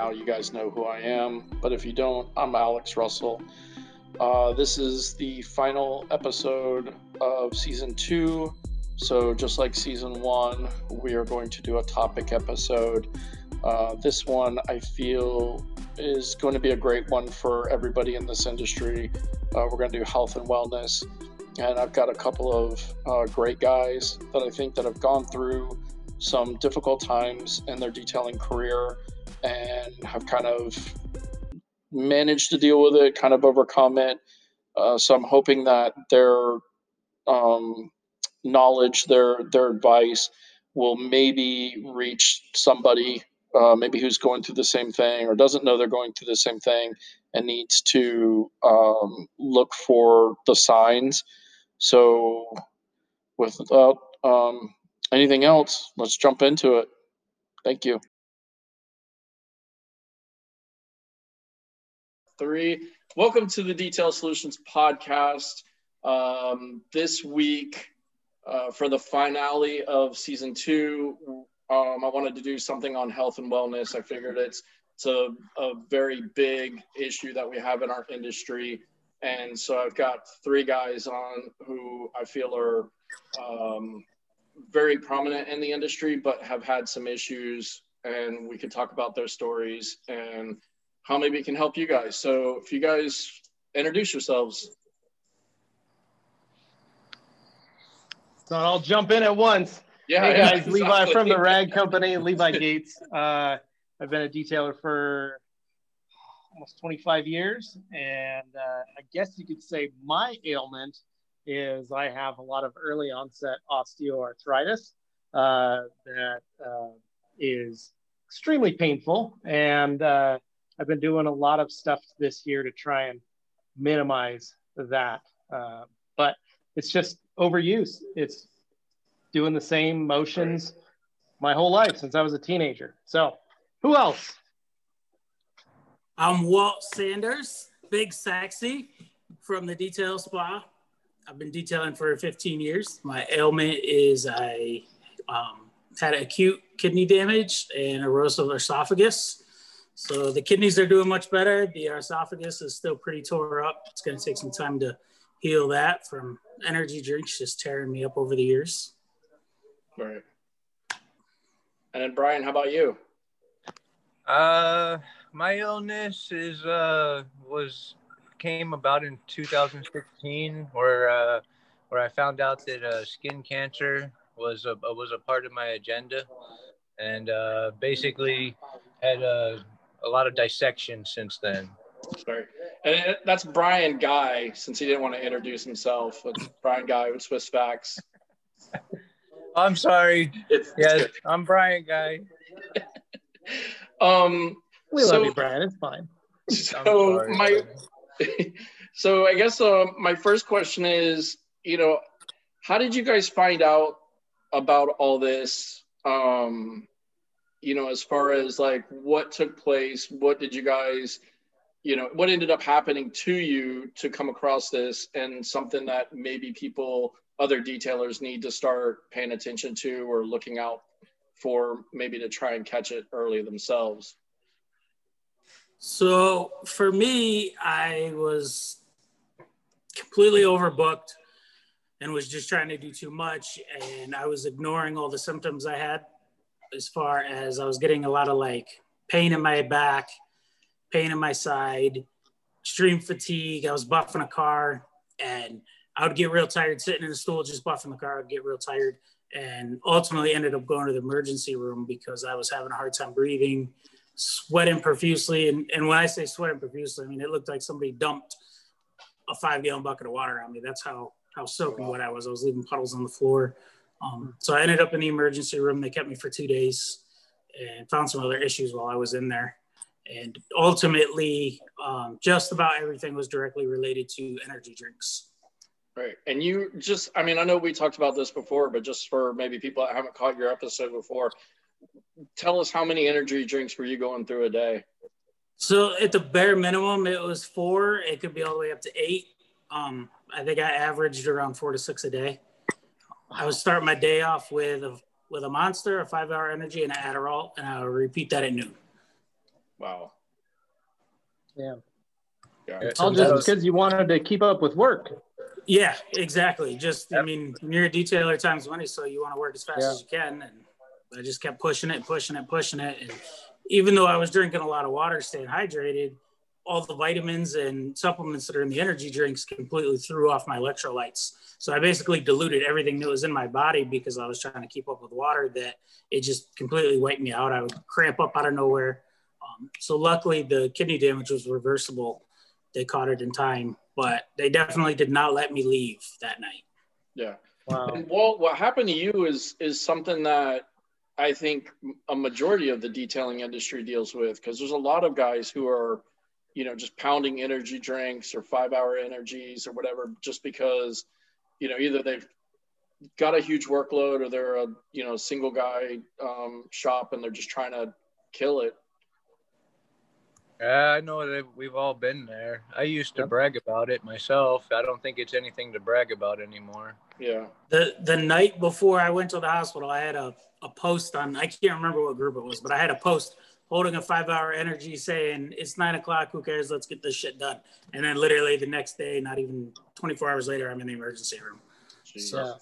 Now, you guys know who I am, but if you don't, I'm Alex Russell. Uh, this is the final episode of season two. So, just like season one, we are going to do a topic episode. Uh, this one I feel is going to be a great one for everybody in this industry. Uh, we're going to do health and wellness, and I've got a couple of uh, great guys that I think that have gone through some difficult times in their detailing career and have kind of managed to deal with it, kind of overcome it. Uh, so I'm hoping that their um, knowledge, their their advice, will maybe reach somebody, uh, maybe who's going through the same thing or doesn't know they're going through the same thing and needs to um, look for the signs. So, without um, anything else, let's jump into it. Thank you. Three. Welcome to the Detail Solutions podcast. Um, this week, uh, for the finale of season two, um, I wanted to do something on health and wellness. I figured it's it's a, a very big issue that we have in our industry. And so I've got three guys on who I feel are um, very prominent in the industry, but have had some issues. And we could talk about their stories and how maybe it can help you guys. So if you guys introduce yourselves. So I'll jump in at once. Yeah, hey guys, exactly. Levi from the Rag Company, Levi Gates. Uh, I've been a detailer for almost 25 years, and uh, I guess you could say my ailment is I have a lot of early onset osteoarthritis uh, that uh, is extremely painful. And uh, I've been doing a lot of stuff this year to try and minimize that. Uh, but it's just overuse. It's doing the same motions my whole life since I was a teenager. So, who else? I'm Walt Sanders, Big Sexy from the Detail Spa. I've been detailing for 15 years. My ailment is I um, had acute kidney damage and erosive esophagus. So the kidneys are doing much better. The esophagus is still pretty tore up. It's going to take some time to heal that from energy drinks just tearing me up over the years. Right. And then Brian, how about you? Uh, my illness is uh was came about in 2016, where uh, where I found out that uh, skin cancer was a was a part of my agenda, and uh, basically had a, a lot of dissection since then. Sorry. And that's Brian Guy, since he didn't want to introduce himself. It's Brian Guy with Swissvax. I'm sorry. It's, yes, it's I'm Brian Guy. um, we so, love you, Brian. It's fine. So sorry, my so I guess uh, my first question is, you know, how did you guys find out about all this? Um, you know, as far as like what took place, what did you guys, you know, what ended up happening to you to come across this and something that maybe people, other detailers need to start paying attention to or looking out for maybe to try and catch it early themselves? So for me, I was completely overbooked and was just trying to do too much. And I was ignoring all the symptoms I had as far as I was getting a lot of like pain in my back, pain in my side, extreme fatigue. I was buffing a car and I would get real tired sitting in the stool, just buffing the car. I'd get real tired and ultimately ended up going to the emergency room because I was having a hard time breathing sweating profusely. And, and when I say sweating profusely, I mean, it looked like somebody dumped a five gallon bucket of water on me. That's how, how soaking wet I was. I was leaving puddles on the floor. Um, so I ended up in the emergency room. They kept me for two days and found some other issues while I was in there. And ultimately, um, just about everything was directly related to energy drinks. Right. And you just, I mean, I know we talked about this before, but just for maybe people that haven't caught your episode before, tell us how many energy drinks were you going through a day? So at the bare minimum, it was four. It could be all the way up to eight. Um, I think I averaged around four to six a day. I would start my day off with a with a monster, a five hour energy, and an Adderall, and I would repeat that at noon. Wow. Yeah. yeah. All just because you wanted to keep up with work. Yeah, exactly. Just, yep. I mean, you're a detailer times money, so you want to work as fast yeah. as you can. And I just kept pushing it, pushing it, pushing it. And even though I was drinking a lot of water, staying hydrated, all the vitamins and supplements that are in the energy drinks completely threw off my electrolytes. So I basically diluted everything that was in my body because I was trying to keep up with water that it just completely wiped me out. I would cramp up out of nowhere. Um, so luckily the kidney damage was reversible. They caught it in time, but they definitely did not let me leave that night. Yeah. Wow. And well, what happened to you is is something that I think a majority of the detailing industry deals with because there's a lot of guys who are you know, just pounding energy drinks or five hour energies or whatever, just because, you know, either they've got a huge workload or they're a, you know, single guy um, shop and they're just trying to kill it. Yeah, I know that we've all been there. I used to yep. brag about it myself. I don't think it's anything to brag about anymore. Yeah. The the night before I went to the hospital, I had a, a post on I can't remember what group it was, but I had a post holding a five hour energy saying it's nine o'clock who cares? Let's get this shit done. And then literally the next day not even 24 hours later i'm in the emergency room. Jeez. so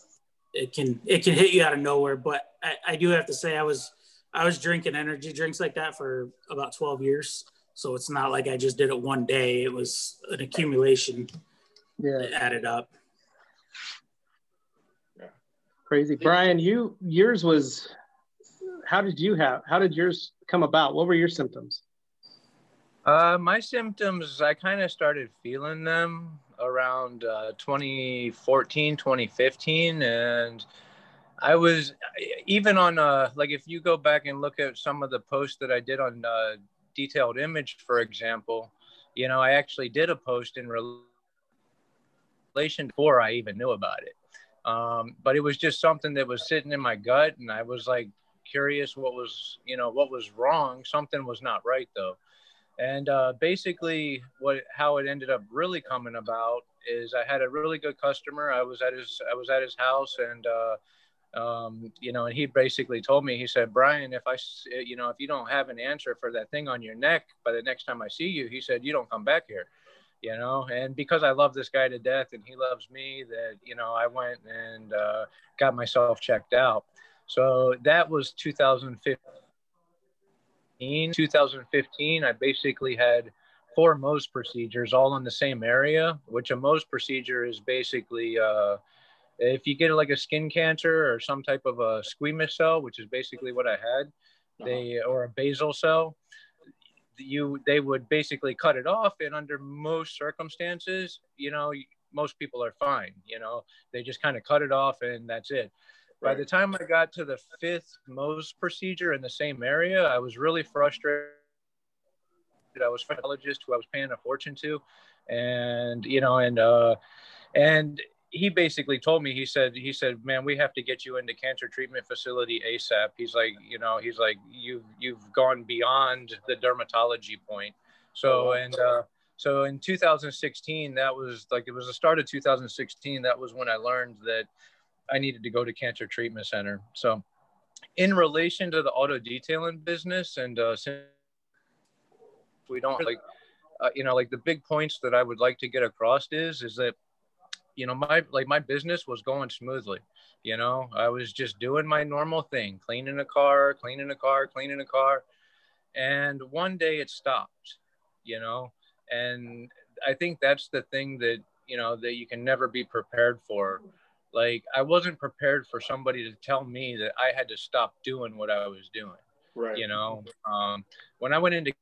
it can it can hit you out of nowhere but I, I do have to say i was i was drinking energy drinks like that for about 12 years. So it's not like i just did it one day. It was an accumulation yeah. that added up. Yeah. Crazy. Brian you yours was how did you have how did yours come about? What were your symptoms? Uh, my symptoms i kind of started feeling them around uh, 2014 2015 and i was even on uh, like if you go back and look at some of the posts that i did on uh, detailed image for example you know i actually did a post in relation before i even knew about it. Um, but it was just something that was sitting in my gut and i was like curious what was you know what was wrong. Something was not right though. And uh, basically what how it ended up really coming about is i had a really good customer. I was at his i was at his house and uh, um, you know and he basically told me he said brian if i you know if you don't have an answer for that thing on your neck by the next time i see you he said you don't come back here you know? And because i love this guy to death and he loves me that you know i went and uh, got myself checked out so that was 2015. 2015, I basically had four Mohs procedures all in the same area, which a Mohs procedure is basically uh, if you get like a skin cancer or some type of a squamous cell, which is basically what I had, uh-huh. they or a basal cell, you they would basically cut it off, and under most circumstances, you know, most people are fine. You know, they just kind of cut it off and that's it. By the time I got to the fifth Mohs procedure in the same area, I was really frustrated. I was a pathologist who I was paying a fortune to, and you know, and uh, and he basically told me he said he said man we have to get you into cancer treatment facility asap he's like you know he's like you've you've gone beyond the dermatology point. So and uh so in 2016 that was like it was the start of 2016 that was when i learned that I needed to go to cancer treatment center. So, in relation to the auto detailing business, and uh, since we don't like, uh, you know, like the big points that I would like to get across is, is that, you know, my like my business was going smoothly. You know, I was just doing my normal thing, cleaning a car, cleaning a car, cleaning a car, and one day it stopped. You know, and I think that's the thing that you know that you can never be prepared for like I wasn't prepared for somebody to tell me that I had to stop doing what I was doing. Right. You know, um, when I went into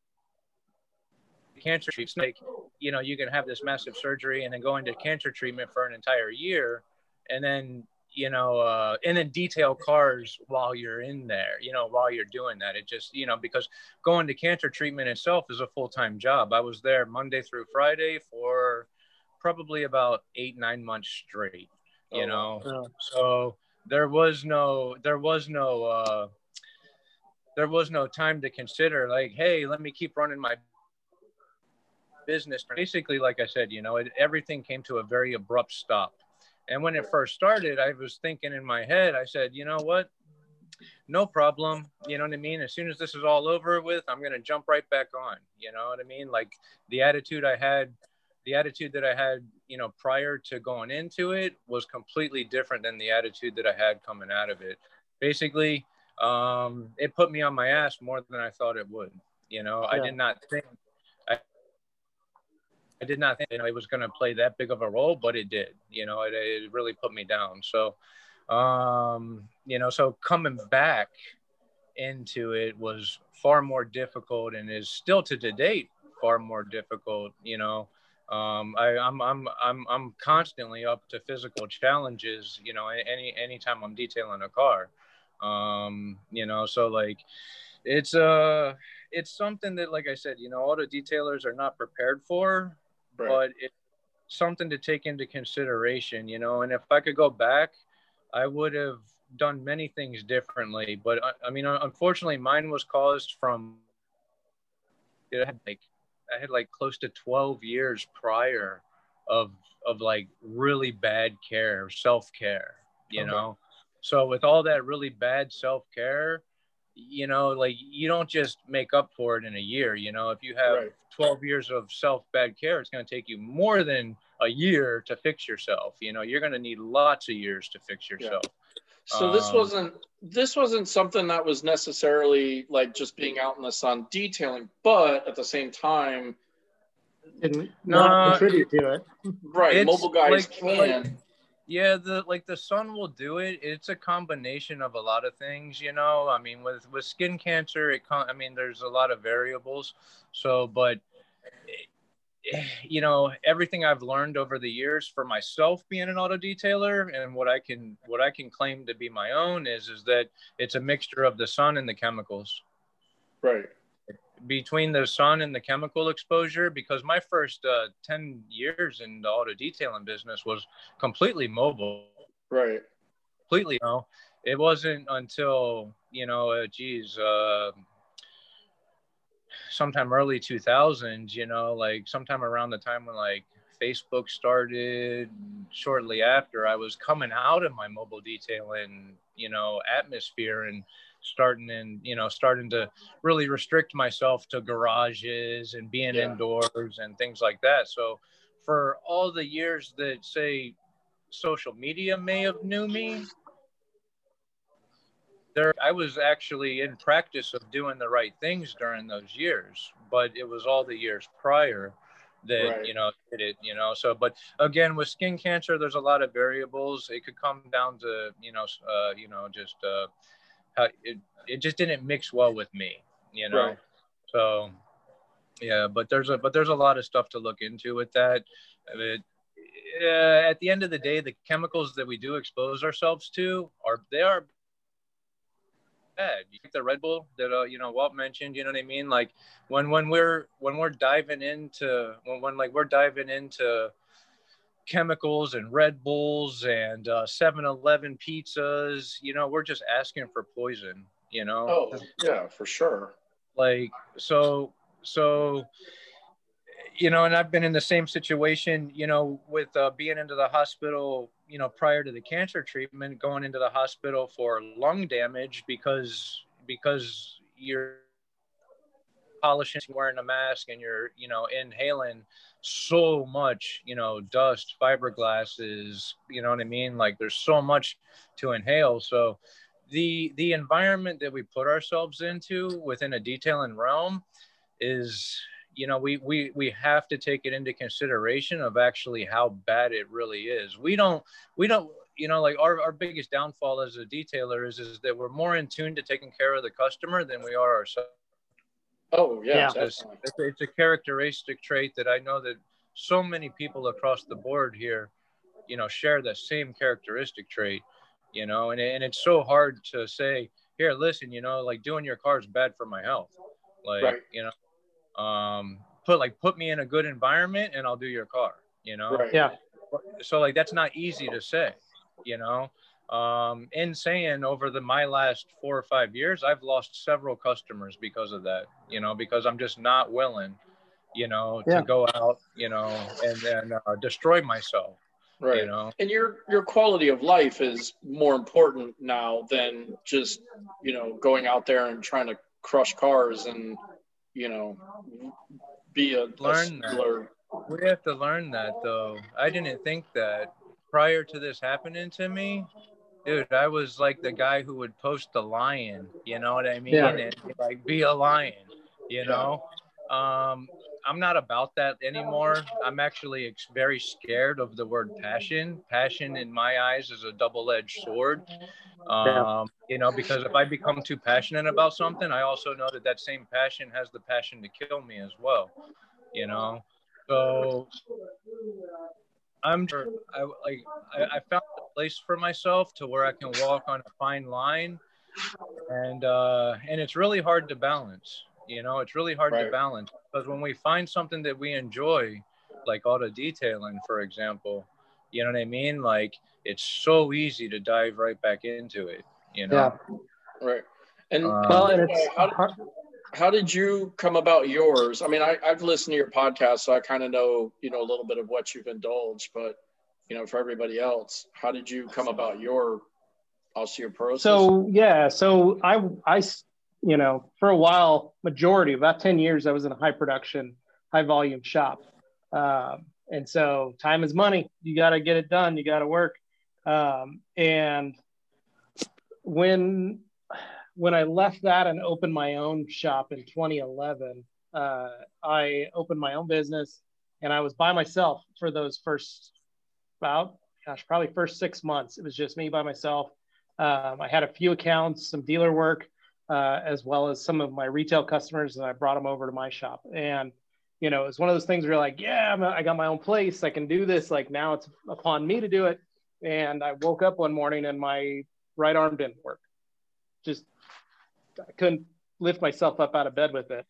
cancer treatment, like, you know, you can have this massive surgery and then go into cancer treatment for an entire year, and then you know, uh, and then detail cars while you're in there, you know, while you're doing that. It just, you know, because going to cancer treatment itself is a full time job. I was there Monday through Friday for probably about eight, nine months straight you oh, know wow. so there was no there was no uh there was no time to consider like hey let me keep running my business basically like i said you know it, everything came to a very abrupt stop and when it first started i was thinking in my head i said you know what no problem. You know what I mean? As soon as this is all over with, I'm going to jump right back on. You know what I mean? Like the attitude I had, the attitude that I had, you know, prior to going into it was completely different than the attitude that I had coming out of it. Basically, um, it put me on my ass more than I thought it would. You know, yeah. I did not think I, I did not think you know, it was going to play that big of a role, but it did. You know, it, it really put me down. So, um, you know, so coming back into it was far more difficult and is still to date far more difficult. You know, um, I, I'm I'm I'm I'm constantly up to physical challenges. You know, any anytime I'm detailing a car. Um, you know, so like it's uh it's something that like I said, you know, auto detailers are not prepared for, right. but it's something to take into consideration, you know. And if I could go back, I would have done many things differently. But I, I mean, unfortunately, mine was caused from it had like I had like close to 12 years prior of of like really bad care, self care, you okay. know. So with all that really bad self care, you know, like you don't just make up for it in a year. You know, if you have right. 12 years of self bad care, it's going to take you more than a year to fix yourself. You know, you're going to need lots of years to fix yourself. Yeah. So um, this wasn't this wasn't something that was necessarily like just being out in the sun detailing, but at the same time, didn't not contribute to it. Right, mobile guys like, can. Like, yeah, the like the sun will do it. It's a combination of a lot of things, you know. I mean, with with skin cancer, it. I mean, there's a lot of variables. So, but you know everything i've learned over the years for myself being an auto detailer and what i can what i can claim to be my own is is that it's a mixture of the sun and the chemicals. Right. Between the sun and the chemical exposure because my first uh, 10 years in the auto detailing business was completely mobile. Right. Completely you know. It wasn't until you know uh, geez uh, sometime early 2000s you know like sometime around the time when like facebook started shortly after i was coming out of my mobile detailing you know atmosphere and starting and you know starting to really restrict myself to garages and being yeah. indoors and things like that so for all the years that say social media may have knew me there i was actually in practice of doing the right things during those years but it was all the years prior that right. you know did it you know so but again with skin cancer there's a lot of variables it could come down to you know uh, you know just uh, how it, it just didn't mix well with me you know right. so yeah but there's a but there's a lot of stuff to look into with that it, uh, at the end of the day the chemicals that we do expose ourselves to are they are bad. You take the Red Bull that uh, you know Walt mentioned. You know what I mean? Like when when we're when we're diving into when, when like we're diving into chemicals and Red Bulls and uh, 7-Eleven pizzas. You know, we're just asking for poison. You know. Oh yeah, for sure. Like so so you know, and I've been in the same situation, you know, with uh, being into the hospital, you know, prior to the cancer treatment, going into the hospital for lung damage because because you're polishing, wearing a mask, and you're, you know, inhaling so much, you know, dust, fiberglasses, you know what I mean? Like there's so much to inhale. So the the environment that we put ourselves into within a detailing realm is you know we we we have to take it into consideration of actually how bad it really is we don't we don't you know like our, our biggest downfall as a detailer is is that we're more in tune to taking care of the customer than we are ourselves oh yeah, yeah. It's, it's a characteristic trait that i know that so many people across the board here you know share the same characteristic trait you know and, and it's so hard to say here listen you know like doing your car is bad for my health like right. you know um, put like put me in a good environment and I'll do your car, you know? Right. Yeah. So like that's not easy to say, you know. Um, in saying over the my last four or five years, I've lost several customers because of that, you know, because I'm just not willing, you know, yeah. to go out, you know, and then uh, destroy myself. Right. You know? And your your quality of life is more important now than just, you know, going out there and trying to crush cars and, you know, be a learn a that. We have to learn that though. I didn't think that prior to this happening to me, dude, I was like the guy who would post the lion, you know what I mean? Yeah. And like be a lion, you know? Um, I'm not about that anymore. I'm actually very scared of the word passion. Passion, in my eyes, is a double-edged sword. Um, you know, because if I become too passionate about something, I also know that that same passion has the passion to kill me as well. You know, so I'm I like I, I found a place for myself to where I can walk on a fine line, and uh, and it's really hard to balance. You know, it's really hard right. to balance because when we find something that we enjoy, like auto detailing, for example, you know what I mean? Like it's so easy to dive right back into it. You know? Yeah. Right. And um, well, and it's how, how did you come about yours? I mean, I, I've listened to your podcast, so I kind of know, you know, a little bit of what you've indulged, but you know, for everybody else, how did you come about your osteoporosis? So yeah, so I I you know, for a while, majority, about 10 years, I was in a high production, high volume shop. Um, and so time is money. You got to get it done. You got to work. Um, and when, when I left that and opened my own shop in 2011, uh, I opened my own business and I was by myself for those first about, gosh, probably first six months. It was just me by myself. Um, I had a few accounts, some dealer work, uh, as well as some of my retail customers, and I brought them over to my shop. And you know, it's one of those things where you're like, yeah, I'm got my own place, I can do this. Like now, it's upon me to do it. And I woke up one morning and my right arm didn't work. Just I couldn't lift myself up out of bed with it.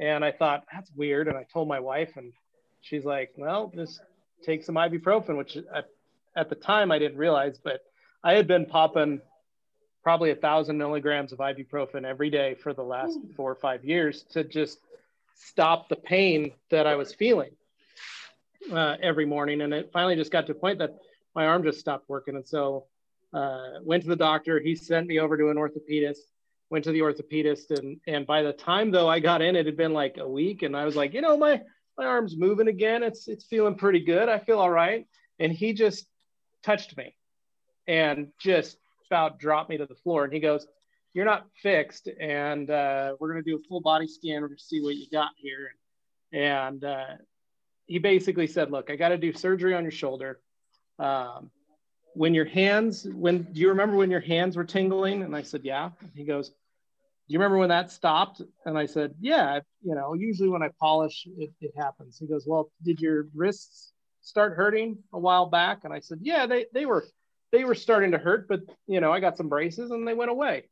And I thought that's weird. And I told my wife, and she's like, well, just take some ibuprofen, which I, at the time I didn't realize, but I had been popping probably a thousand milligrams of ibuprofen every day for the last four or five years to just stop the pain that I was feeling uh, every morning. And it finally just got to a point that my arm just stopped working. And so uh, went to the doctor. He sent me over to an orthopedist. Went to the orthopedist, and and by the time though I got in, it had been like a week, and I was like, you know, my my arm's moving again. It's it's feeling pretty good. I feel all right. And he just touched me, and just about dropped me to the floor. And he goes, You're not fixed. And uh, we're going to do a full body scan. We're going to see what you got here. And uh, he basically said, Look, I got to do surgery on your shoulder. Um, when your hands, when do you remember when your hands were tingling? And I said, Yeah. And he goes, do you remember when that stopped? And I said, yeah, you know, usually when I polish, it, it happens. He goes, well, did your wrists start hurting a while back? And I said, yeah, they, they were they were starting to hurt, but you know, I got some braces and they went away.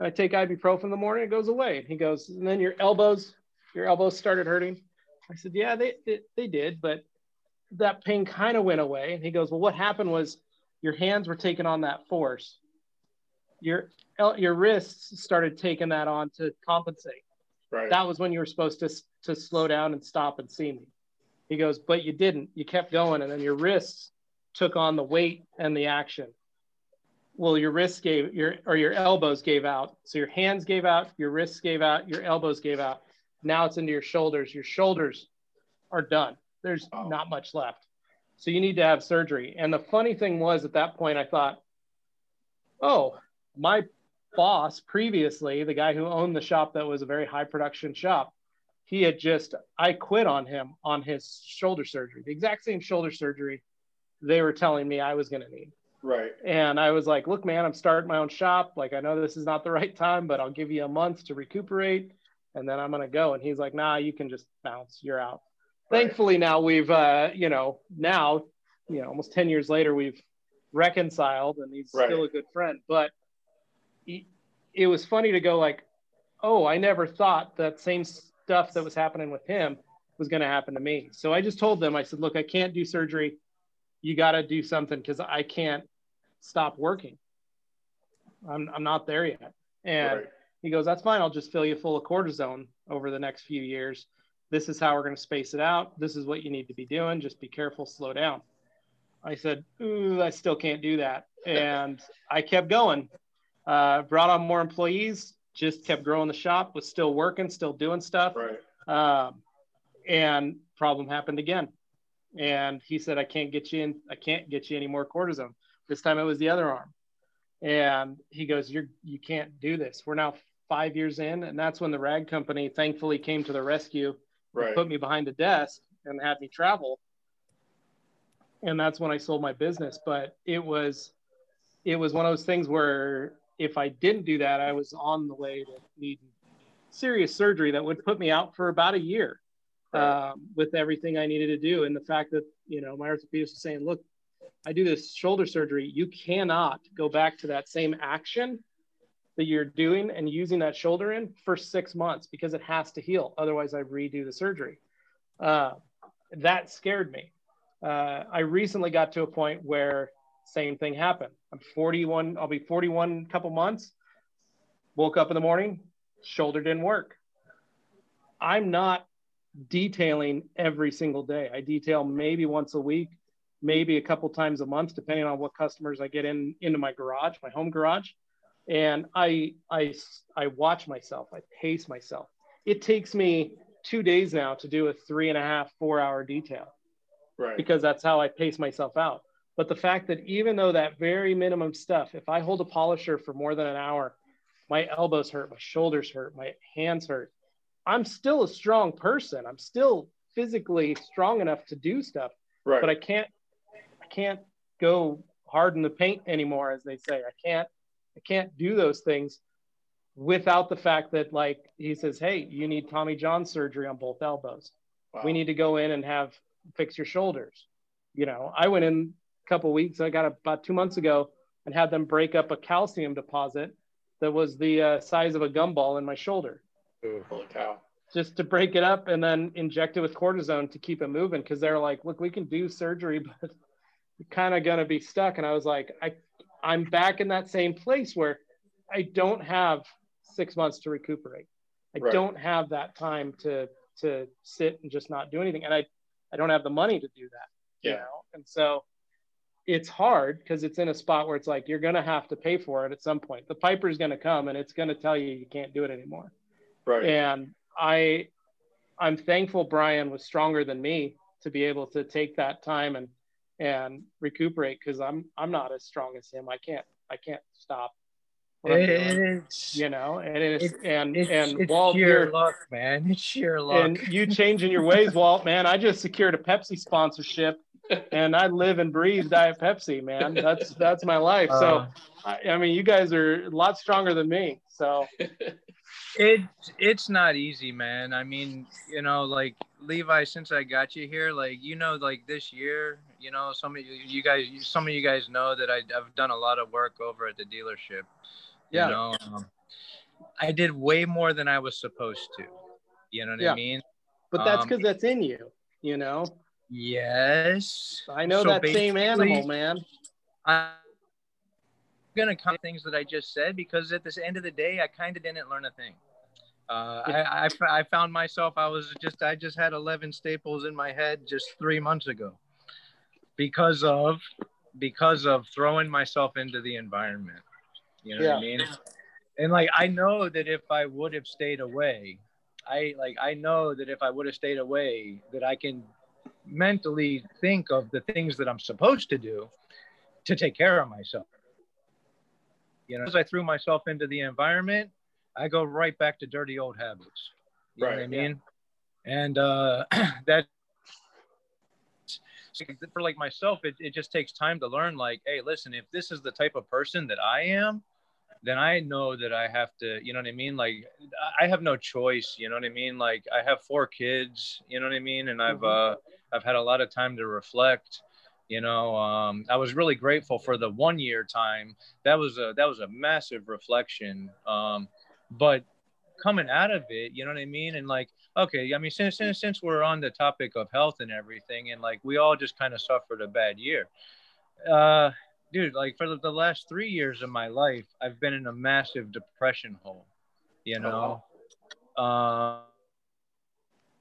I take ibuprofen in the morning, it goes away. And he goes, and then your elbows, your elbows started hurting. I said, yeah, they, they, they did, but that pain kind of went away. And he goes, well, what happened was your hands were taking on that force. Your, your wrists started taking that on to compensate. Right. That was when you were supposed to, to slow down and stop and see me. He goes, but you didn't. You kept going, and then your wrists took on the weight and the action. Well, your wrists gave your or your elbows gave out. So your hands gave out, your wrists gave out, your elbows gave out. Now it's into your shoulders. Your shoulders are done. There's oh. not much left. So you need to have surgery. And the funny thing was at that point, I thought, oh, my boss previously, the guy who owned the shop that was a very high production shop, he had just, I quit on him on his shoulder surgery, the exact same shoulder surgery they were telling me I was going to need. Right. And I was like, look, man, I'm starting my own shop. Like, I know this is not the right time, but I'll give you a month to recuperate and then I'm going to go. And he's like, nah, you can just bounce. You're out. Right. Thankfully, now we've, uh, you know, now, you know, almost 10 years later, we've reconciled and he's right. still a good friend. But he, it was funny to go, like, oh, I never thought that same stuff that was happening with him was going to happen to me. So I just told them, I said, look, I can't do surgery you got to do something because I can't stop working. I'm, I'm not there yet. And right. he goes, That's fine. I'll just fill you full of cortisone over the next few years. This is how we're going to space it out. This is what you need to be doing. Just be careful, slow down. I said, Ooh, I still can't do that. And I kept going, uh, brought on more employees, just kept growing the shop, was still working, still doing stuff. Right. Um, and problem happened again. And he said, I can't get you in, I can't get you any more cortisone. This time it was the other arm. And he goes, You're you can't do this. We're now five years in. And that's when the rag company thankfully came to the rescue, right. put me behind a desk and had me travel. And that's when I sold my business. But it was it was one of those things where if I didn't do that, I was on the way to needing serious surgery that would put me out for about a year um, with everything I needed to do. And the fact that, you know, my orthopedist was saying, look, I do this shoulder surgery. You cannot go back to that same action that you're doing and using that shoulder in for six months because it has to heal. Otherwise, I redo the surgery. Uh, that scared me. Uh, I recently got to a point where same thing happened. I'm 41. I'll be 41 couple months. Woke up in the morning, shoulder didn't work. I'm not detailing every single day. I detail maybe once a week, maybe a couple times a month, depending on what customers I get in into my garage, my home garage. And I I I watch myself. I pace myself. It takes me two days now to do a three and a half, four hour detail. Right. Because that's how I pace myself out. But the fact that even though that very minimum stuff, if I hold a polisher for more than an hour, my elbows hurt, my shoulders hurt, my hands hurt, I'm still a strong person. I'm still physically strong enough to do stuff. Right. But I can't I can't go hard in the paint anymore, as they say. I can't I can't do those things without the fact that like he says, Hey, you need Tommy John surgery on both elbows. Wow. We need to go in and have fix your shoulders. You know, I went in a couple weeks, I got about two months ago and had them break up a calcium deposit that was the uh, size of a gumball in my shoulder. Ooh, holy cow. Just to break it up and then inject it with cortisone to keep it moving because they're like, look, we can do surgery, but you're kind of gonna be stuck. And I was like, I, I'm back in that same place where I don't have six months to recuperate. I right. don't have that time to to sit and just not do anything, and I I don't have the money to do that. Yeah. You know? And so it's hard because it's in a spot where it's like you're gonna have to pay for it at some point. The piper's gonna come and it's gonna tell you you can't do it anymore. Right. And I I'm thankful Brian was stronger than me to be able to take that time and and recuperate because I'm I'm not as strong as him. I can't I can't stop. It's, you know, and it's, it's and it's, and it's Walt, sheer luck, man. It's sheer luck. And you changing your ways, Walt, man. I just secured a Pepsi sponsorship, and I live and breathe Diet Pepsi, man. That's that's my life. So, uh, I, I mean, you guys are a lot stronger than me. So, it's it's not easy, man. I mean, you know, like Levi, since I got you here, like you know, like this year, you know, some of you, you guys, some of you guys know that I, I've done a lot of work over at the dealership. Yeah. You know, um, I did way more than I was supposed to. You know what yeah. I mean? But that's because um, that's in you. You know. Yes. I know so that same animal, man. I'm gonna count things that I just said because at this end of the day, I kind of didn't learn a thing. Uh, I, I, I found myself I was just I just had 11 staples in my head just three months ago because of because of throwing myself into the environment. You know yeah. what I mean? And like I know that if I would have stayed away, I like I know that if I would have stayed away, that I can mentally think of the things that I'm supposed to do to take care of myself. You know, as I threw myself into the environment, I go right back to dirty old habits. You right, know what I mean? Yeah. And uh, that for like myself, it, it just takes time to learn. Like, hey, listen, if this is the type of person that I am, then I know that I have to, you know what I mean? Like I have no choice, you know what I mean? Like I have four kids, you know what I mean? And I've mm-hmm. uh I've had a lot of time to reflect. You know, um, I was really grateful for the one year time. That was a that was a massive reflection. Um, but coming out of it, you know what I mean? And like, okay, I mean, since since since we're on the topic of health and everything, and like we all just kind of suffered a bad year. Uh, dude, like for the last three years of my life, I've been in a massive depression hole, you know. Uh,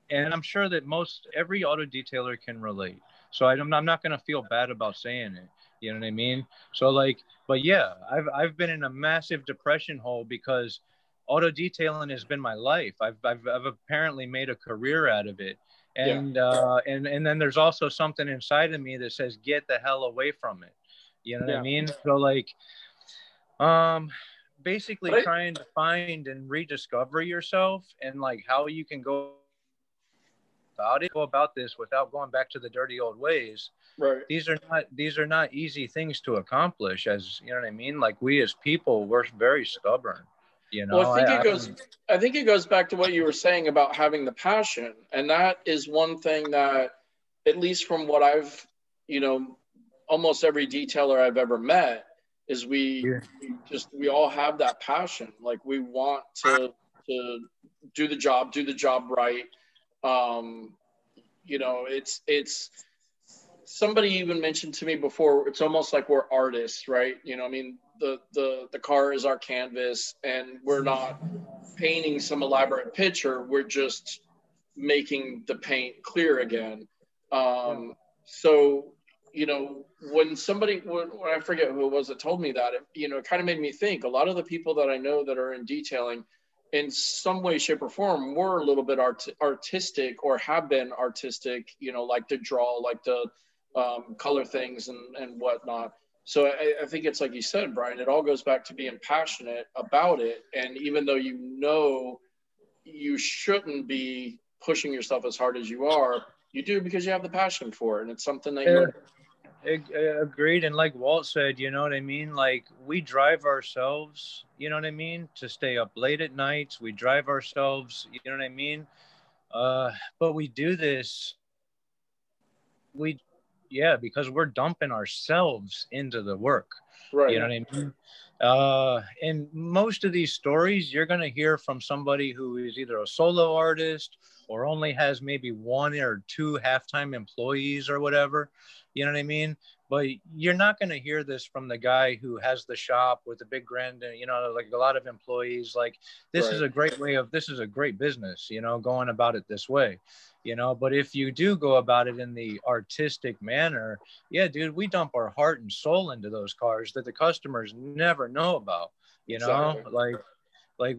and I'm sure that most every auto detailer can relate. So I'm, I'm not going to feel bad about saying it. You know what I mean? So like, but yeah, I've, I've been in a massive depression hole because auto detailing has been my life. I've, I've, I've apparently made a career out of it. And, yeah. uh, and, and then there's also something inside of me that says, get the hell away from it. You know what yeah. I mean? So like, um, basically trying to find and rediscover yourself and like how you can go about it, go about this without going back to the dirty old ways. Right. These are not these are not easy things to accomplish. As you know what I mean. Like we as people, we're very stubborn. You know. Well, I think I, it goes. I, I think it goes back to what you were saying about having the passion, and that is one thing that, at least from what I've, you know, almost every detailer I've ever met is we, yeah. we just we all have that passion. Like we want to to do the job, do the job right. Um, you know, it's it's somebody even mentioned to me before. It's almost like we're artists, right? You know, I mean, the the the car is our canvas, and we're not painting some elaborate picture. We're just making the paint clear again. Um, so you know, when somebody, when, when I forget who it was that told me that, it, you know, it kind of made me think a lot of the people that I know that are in detailing in some way, shape, or form were a little bit art- artistic or have been artistic, you know, like to draw, like to um, color things and, and whatnot. So I, I think it's like you said, Brian, it all goes back to being passionate about it. And even though you know you shouldn't be pushing yourself as hard as you are, you do because you have the passion for it. And it's something that you Agreed. And like Walt said, you know what I mean? Like we drive ourselves, you know what I mean? To stay up late at nights. We drive ourselves, you know what I mean? Uh, but we do this, we, yeah, because we're dumping ourselves into the work. Right. You know what I mean? Uh, and most of these stories you're going to hear from somebody who is either a solo artist or only has maybe one or two half-time employees or whatever you know what i mean but you're not going to hear this from the guy who has the shop with a big grand uh, you know like a lot of employees like this right. is a great way of this is a great business you know going about it this way you know but if you do go about it in the artistic manner yeah dude we dump our heart and soul into those cars that the customers never know about you know exactly. like like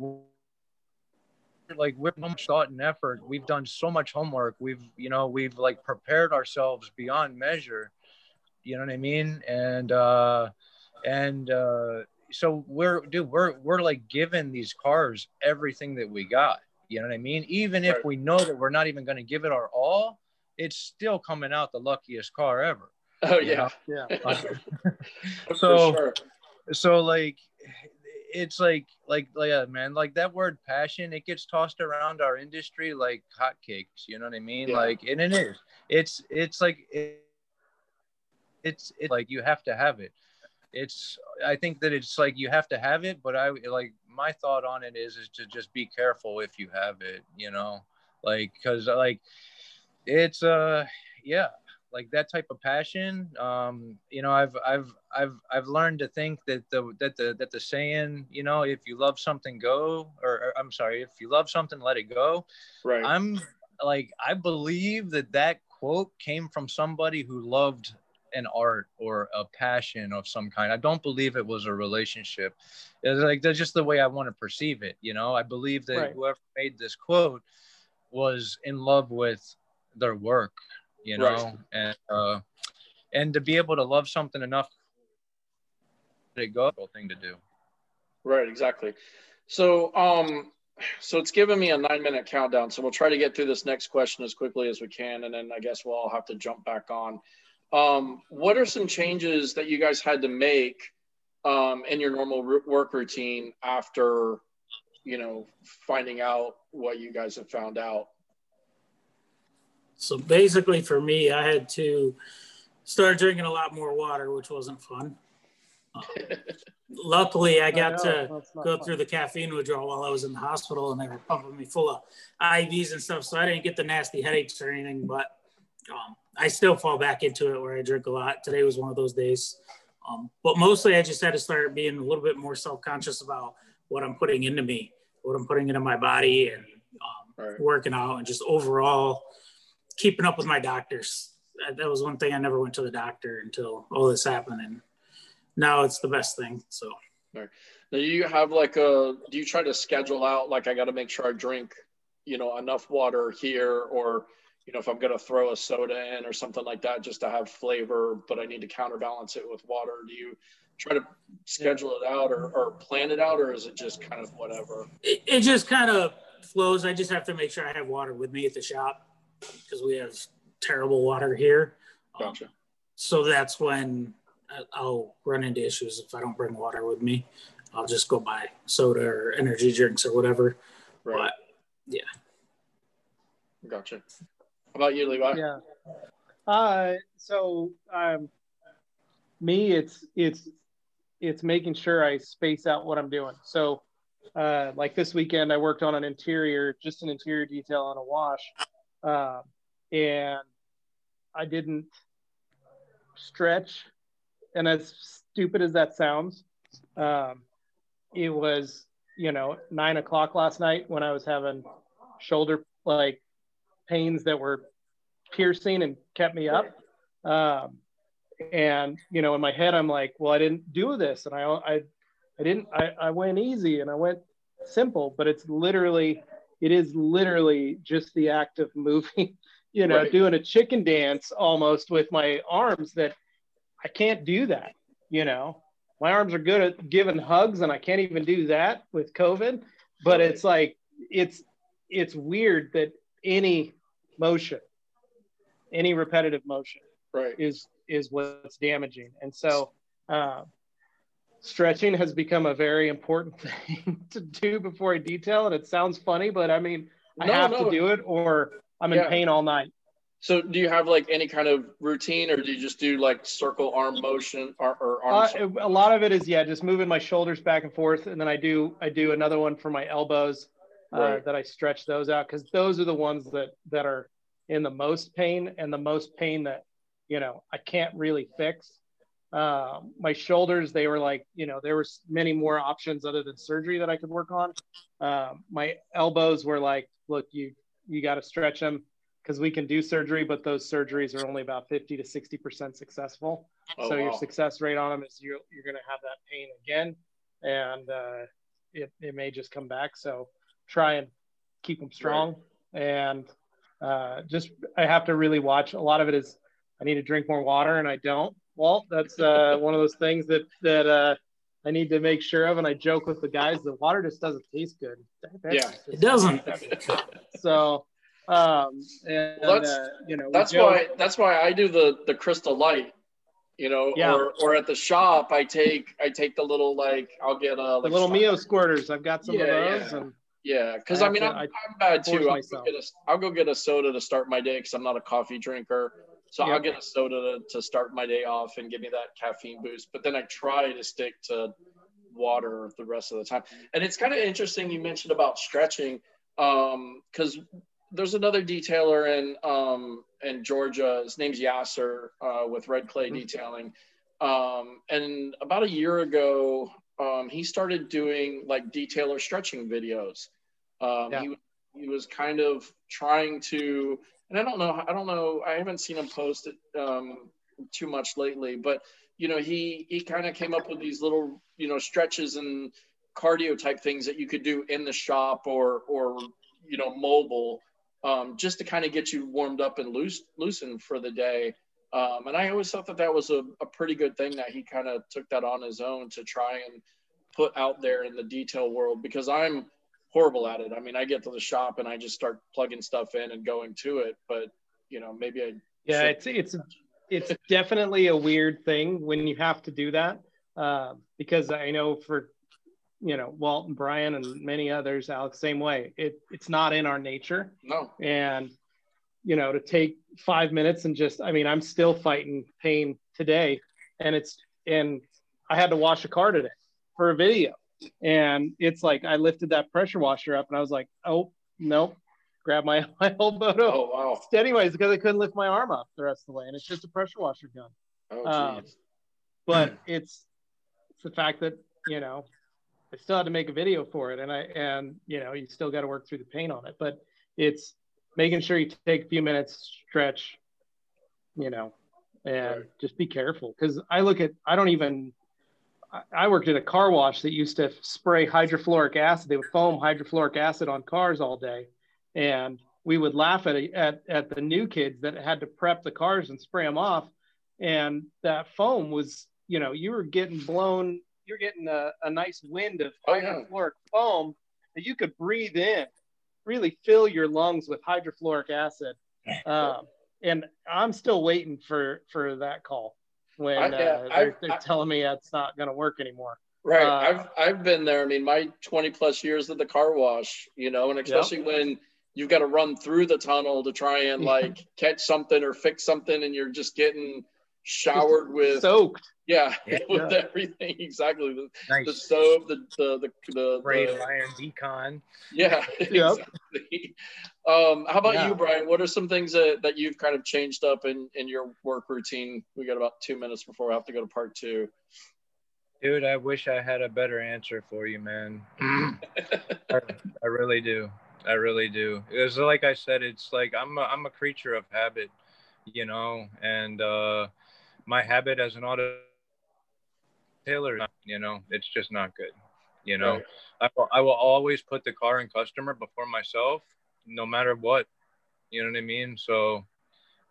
like with much thought and effort we've done so much homework. We've you know we've like prepared ourselves beyond measure. You know what i mean? And uh and uh so we're dude we're we're like giving these cars everything that we got. You know what i mean? Even if we know that we're not even going to give it our all it's still coming out the luckiest car ever. Oh yeah. know? yeah. So sure. so like it's like like like yeah, man like that word passion it gets tossed around our industry like hotcakes you know what i mean? Yeah. like and it is. It's it's like it, it's it's like you have to have it. It's i think that it's like you have to have it but i like my thought on it is is to just be careful if you have it you know? Like because like it's uh yeah like that type of passion um you know i've i've i've i've learned to think that the that the that the saying you know if you love something go or, or i'm sorry if you love something let it go. Right. I'm like i believe that that quote came from somebody who loved an art or a passion of some kind. I don't believe it was a relationship. It's like that's just the way i want to perceive it you know? I believe that right. whoever made this quote was in love with their work you know, right. and uh, and to be able to love something enough to go thing to do. Right, exactly. So, um, so it's given me a nine minute countdown. So we'll try to get through this next question as quickly as we can, and then I guess we'll all have to jump back on. Um, what are some changes that you guys had to make um, in your normal work routine after, you know, finding out what you guys have found out? So basically, for me, I had to start drinking a lot more water, which wasn't fun. Luckily, I got to go fun. through the caffeine withdrawal while I was in the hospital, and they were pumping me full of IVs and stuff, so I didn't get the nasty headaches or anything. But um, I still fall back into it where I drink a lot. Today was one of those days. Um, but mostly, I just had to start being a little bit more self conscious about what I'm putting into me, what I'm putting into my body, and um, right. working out and just overall keeping up with my doctors. Uh, that was one thing I never went to the doctor until all this happened, and now it's the best thing. So. Right. Now you have like a. Do you try to schedule out like I got to make sure I drink, you know, enough water here, or you know, if I'm gonna throw a soda in or something like that, just to have flavor, but I need to counterbalance it with water. Do you try to schedule it out or, or plan it out, or is it just kind of whatever? It, it just kind of flows. I just have to make sure I have water with me at the shop because we have terrible water here. Gotcha. Um, so that's when I'll run into issues if I don't bring water with me. I'll just go buy soda or energy drinks or whatever. Right. But yeah. Gotcha. How about you, Levi? Yeah. Uh, so um, me, it's it's it's making sure I space out what I'm doing. So, uh, like this weekend, I worked on an interior, just an interior detail on a wash, uh, and I didn't stretch. And as stupid as that sounds, um, it was you know nine o'clock last night when I was having shoulder like pains that were piercing and kept me up. Um, and you know, in my head, I'm like, well, I didn't do this, and I I I didn't I, I went easy and I went simple, but it's literally it is literally just the act of moving, you know, right. doing a chicken dance almost with my arms that I can't do that, you know my arms are good at giving hugs and I can't even do that with COVID. But it's like it's it's weird that any motion, any repetitive motion right. is is what's damaging. And so uh, stretching has become a very important thing to do before I detail. And it sounds funny, but I mean I no, have no. to do it or I'm in yeah. pain all night. So, do you have like any kind of routine, or do you just do like circle arm motion or, or arm? Uh, a lot of it is yeah, just moving my shoulders back and forth, and then I do I do another one for my elbows uh, right. that I stretch those out because those are the ones that that are in the most pain and the most pain that you know I can't really fix. Uh, my shoulders, they were like, you know, there was many more options other than surgery that I could work on. Uh, my elbows were like, look, you you got to stretch them because we can do surgery, but those surgeries are only about 50 to 60% successful. Oh, so wow. your success rate on them is you're, you're going to have that pain again and uh, it, it may just come back. So try and keep them strong. Right. And uh, just, I have to really watch. A lot of it is I need to drink more water and I don't. Well, that's uh, one of those things that, that uh, I need to make sure of. And I joke with the guys, the water just doesn't taste good. yeah, it doesn't. so, um, and well, that's, uh, you know, that's why that's why I do the the crystal light. You know, yeah. or or at the shop, I take I take the little like I'll get a like, the little Mio squirters. I've got some yeah, of those. Yeah. And yeah, because I, I, mean, to, I'm, I am bad too. I'll go, a, I'll go, get a soda to start my day because I'm not a coffee drinker. So yep. I'll get a soda to, to start my day off and give me that caffeine boost. But then I try to stick to water the rest of the time. And it's kind of interesting you mentioned about stretching because um, there's another detailer in um, in Georgia. His name's Yasser uh, with Red Clay mm-hmm. Detailing. Um, and about a year ago, um, he started doing like detailer stretching videos. Um, yeah. he, he was kind of trying to, and I don't know, I don't know, I haven't seen him post it um, too much lately, but you know, he he kind of came up with these little, you know, stretches and cardio type things that you could do in the shop or or you know mobile um, just to kind of get you warmed up and loose, loosened for the day. Um, and I always thought that that was a, a pretty good thing that he kind of took that on his own to try and put out there in the detail world because I'm horrible at it. I mean, I get to the shop and I just start plugging stuff in and going to it, but you know, maybe I. Yeah, it's it's it's definitely a weird thing when you have to do that uh, because I know for you know Walt and Brian and many others, Alex, same way. It it's not in our nature. No. And you know to take five minutes and just I mean I'm still fighting pain today, and it's and I had to wash a car today for a video, and it's like I lifted that pressure washer up and I was like, oh no, grab my, my elbow to oh, wow. anyways because I couldn't lift my arm up the rest of the way, and it's just a pressure washer gun. Oh, um, but it's it's the fact that you know I still had to make a video for it, and I and you know you still got to work through the pain on it. But it's making sure you take a few minutes, stretch, you know, and right. just be careful. Because I look at, I don't even, I worked at a car wash that used to spray hydrofluoric acid. They would foam hydrofluoric acid on cars all day, and we would laugh at at at the new kids that had to prep the cars and spray them off, and that foam was, you know, you were getting blown, you're getting a, a nice wind of hydrofluoric oh, yeah. foam that you could breathe in, really fill your lungs with hydrofluoric acid. Um, and I'm still waiting for for that call when I, yeah, uh, they're, they're I, telling me it's not going to work anymore. Right. Uh, I've I've been there. I mean, my 20 plus years at the car wash, you know, and especially yep. when you've got to run through the tunnel to try and like catch something or fix something, and you're just getting showered with soaked. Yeah, yeah. with everything exactly. The, nice. the soap, the the the the, Brave the iron decon. Yeah, yep. exactly. Um, how about yeah. you, Brian? What are some things that, that you've kind of changed up in, in your work routine? We got about two minutes before we have to go to part two. Dude, I wish I had a better answer for you, man. I, I, really do. I really do. It's like I said, it's like I'm a, I'm a creature of habit, you know, and uh, my habit as an auto tailor, you know, it's just not good. You know, right. I, will, I will always put the car and customer before myself no matter what. You know what I mean? So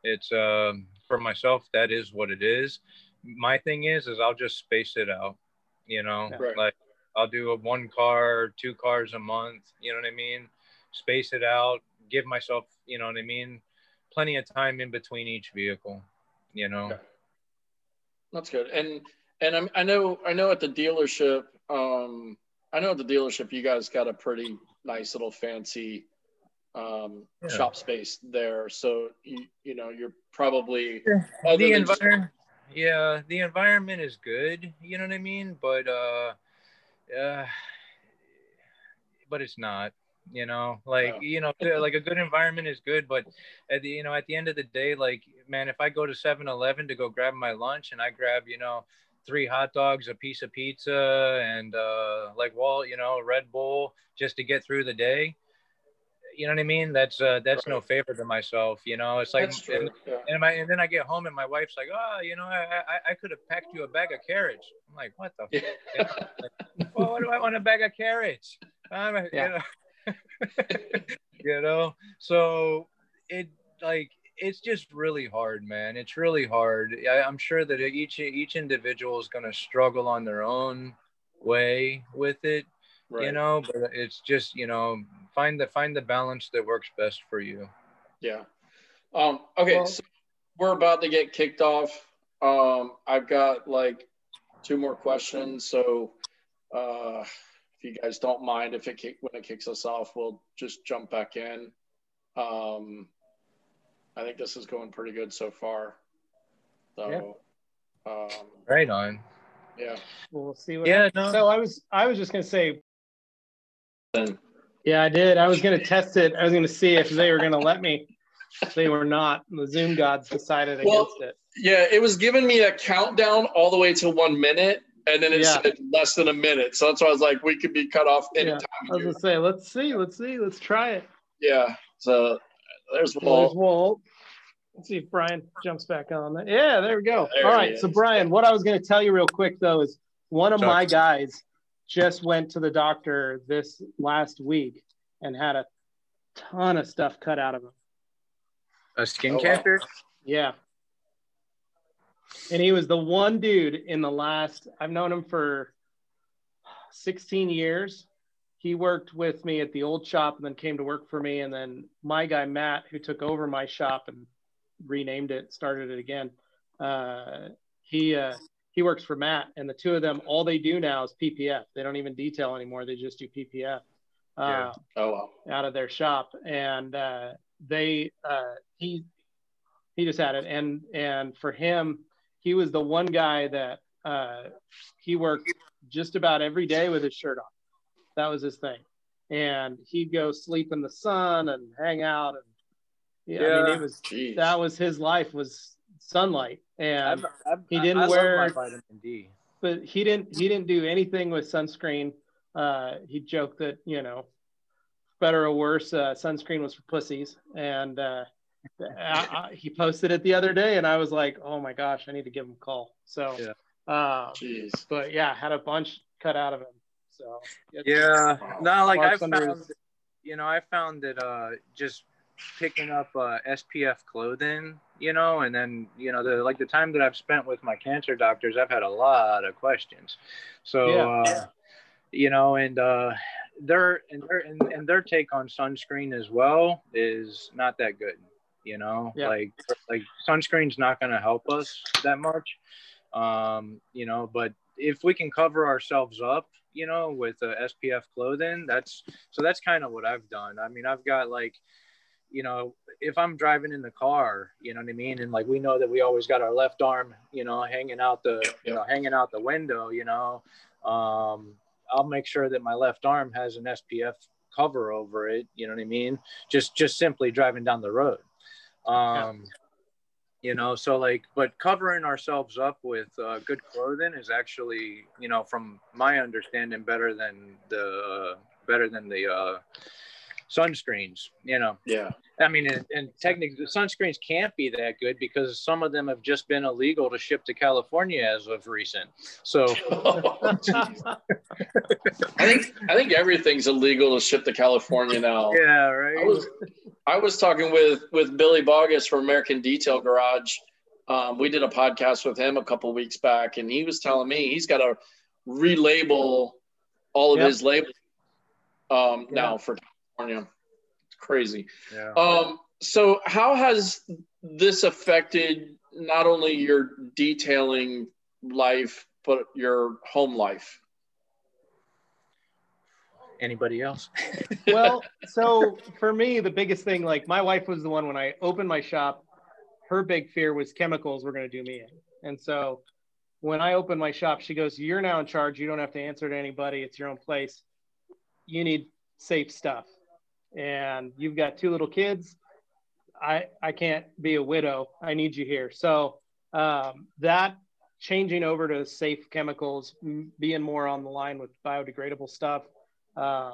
it's uh, for myself, that is what it is. My thing is, is I'll just space it out. You know, right. like I'll do a one car, two cars a month. You know what I mean? Space it out. Give myself, you know what I mean? Plenty of time in between each vehicle. You know. Okay. That's good. And and I'm, I know I know at the dealership, um, I know at the dealership you guys got a pretty nice little fancy um, yeah. shop space there. So you you know you're probably the environment. Yeah, the environment is good. You know what I mean, but uh, uh, but it's not. You know, like you know, like a good environment is good, but at the you know at the end of the day, like man, if I go to 7-Eleven to go grab my lunch and I grab you know three hot dogs, a piece of pizza, and uh, like Walt, you know, Red Bull just to get through the day you know what I mean? That's uh, that's right. no favor to myself. You know, it's like, and, yeah. and, my, and then I get home and my wife's like, oh, you know, I I, I could have packed you a bag of carrots. I'm like, what the? Yeah. like, well, what do I want a bag of carrots? Um, yeah. you, know? you know, so it like it's just really hard, man. It's really hard. I, I'm sure that each each individual is going to struggle on their own way with it. Right. You know, but it's just you know find the find the balance that works best for you. Yeah. Um, okay, well, so we're about to get kicked off. Um, I've got like two more questions, so uh, if you guys don't mind, if it kick, when it kicks us off, we'll just jump back in. Um, I think this is going pretty good so far. So, yeah. um, right on. Yeah. We'll see what. Yeah. No. So I was I was just gonna say. Yeah, I did. I was going to test it. I was going to see if they were going to let me. They were not. The Zoom gods decided well, against it. Yeah, it was giving me a countdown all the way to one minute, and then it yeah. said less than a minute. So that's why I was like, we could be cut off anytime. Yeah. I was going to say, let's see, let's see, let's try it. Yeah. So there's Walt. There's Walt. Let's see if Brian jumps back on. Yeah, there we go. There all right. So Brian, what I was going to tell you real quick though is one of my guys just went to the doctor this last week and had a ton of stuff cut out of him. A skin oh, cancer? Wow. Yeah. And he was the one dude in the last, I've known him for 16 years. He worked with me at the old shop and then came to work for me. And then my guy, Matt, who took over my shop and renamed it, started it again. Uh, he, uh, he works for Matt, and the two of them, all they do now is PPF. They don't even detail anymore. They just do PPF uh, yeah. oh, wow. out of their shop, and uh, they uh, he he just had it, and and for him, he was the one guy that uh, he worked just about every day with his shirt on. That was his thing, and he'd go sleep in the sun and hang out, and yeah, yeah. I mean, it was Jeez. that was his life was sunlight, and I've, I've, he didn't I, I wear vitamin D. But he didn't he didn't do anything with sunscreen. Uh, he joked that you know better or worse, uh, sunscreen was for pussies, and uh, I, I, he posted it the other day, and I was like, oh my gosh, I need to give him a call. So, yeah. Uh, Jeez. but yeah, had a bunch cut out of him. So yeah, not like I found, his... you know, I found that uh, just picking up uh, SPF clothing, you know, and then you know the like the time that I've spent with my cancer doctors, I've had a lot of questions. So yeah. uh, you know, and uh, their and their and, and their take on sunscreen as well is not that good. You know, yeah. like like sunscreen's not going to help us that much. Um, you know, but if we can cover ourselves up, you know, with uh, SPF clothing, that's so that's kind of what I've done. I mean, I've got like you know, if I'm driving in the car, you know what I mean? And like we know that we always got our left arm, you know, hanging out the, you know, hanging out the window, you know. Um, I'll make sure that my left arm has an SPF cover over it, you know what I mean? Just just simply driving down the road. Um you know, so like but covering ourselves up with uh, good clothing is actually, you know, from my understanding better than the uh, better than the uh sunscreens, you know. Yeah. I mean, and, and technically, sunscreens can't be that good because some of them have just been illegal to ship to California as of recent. So, I think I think everything's illegal to ship to California now. Yeah, right. I was I was talking with with Billy Bogus from American Detail Garage. Um, we did a podcast with him a couple weeks back, and he was telling me he's got to relabel all of yep. his labels um, yeah. now for California. It's crazy. Yeah. Um, so how has this affected not only your detailing life, but your home life? Anybody else? well, so for me, the biggest thing, like my wife was the one when I opened my shop, her big fear was chemicals were going to do me in. And so when I opened my shop, she goes, You're now in charge. You don't have to answer to anybody. It's your own place. You need safe stuff and you've got two little kids. I I can't be a widow. I need you here. So um, that changing over to safe chemicals, being more on the line with biodegradable stuff. Um,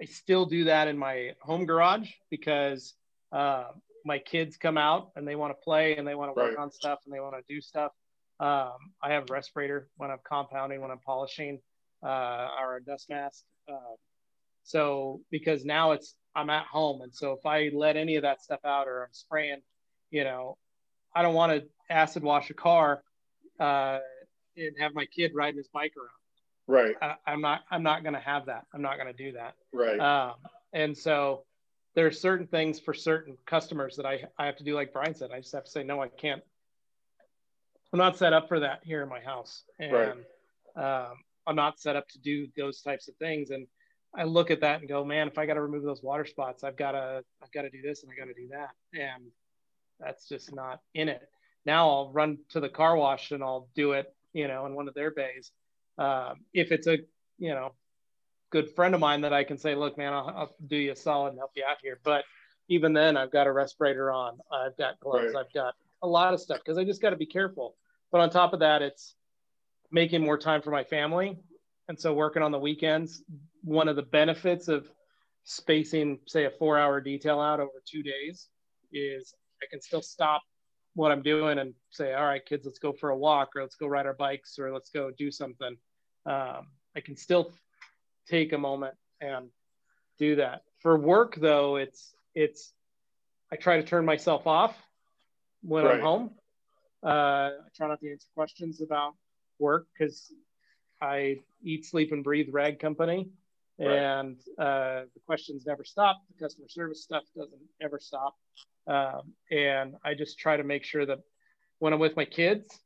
I still do that in my home garage because uh, my kids come out and they want to play and they want to work right. on stuff and they want to do stuff. Um, I have a respirator when I'm compounding, when I'm polishing, uh, or a dust mask. Uh, so because now it's I'm at home, and so if I let any of that stuff out or I'm spraying, you know, I don't want to acid wash a car uh, and have my kid riding his bike around. Right. I, am not. I'm not going to have that. I'm not going to do that. Right. Um, and so there are certain things for certain customers that I I have to do. Like Brian said, I just have to say no. I can't. I'm not set up for that here in my house, and right. um, I'm not set up to do those types of things. And I look at that and go, man, if I got to remove those water spots, I've got to, I've got to do this and I got to do that. And that's just not in it. Now I'll run to the car wash and I'll do it, you know, in one of their bays. Um, if it's a, you know, good friend of mine that I can say, look, man, I'll, I'll do you a solid and help you out here. But even then, I've got a respirator on, I've got gloves, right. I've got a lot of stuff because I just got to be careful. But on top of that, it's making more time for my family and so working on the weekends, one of the benefits of spacing, say, a four hour detail out over two days is I can still stop what I'm doing and say, all right, kids, let's go for a walk or let's go ride our bikes or let's go do something. Um, I can still take a moment and do that. For work, though, it's, it's, I try to turn myself off when right. I'm home. Uh, I try not to answer questions about work because I eat, sleep, and breathe rag company. Right. And uh, the questions never stop. The customer service stuff doesn't ever stop. Um, and I just try to make sure that when I'm with my kids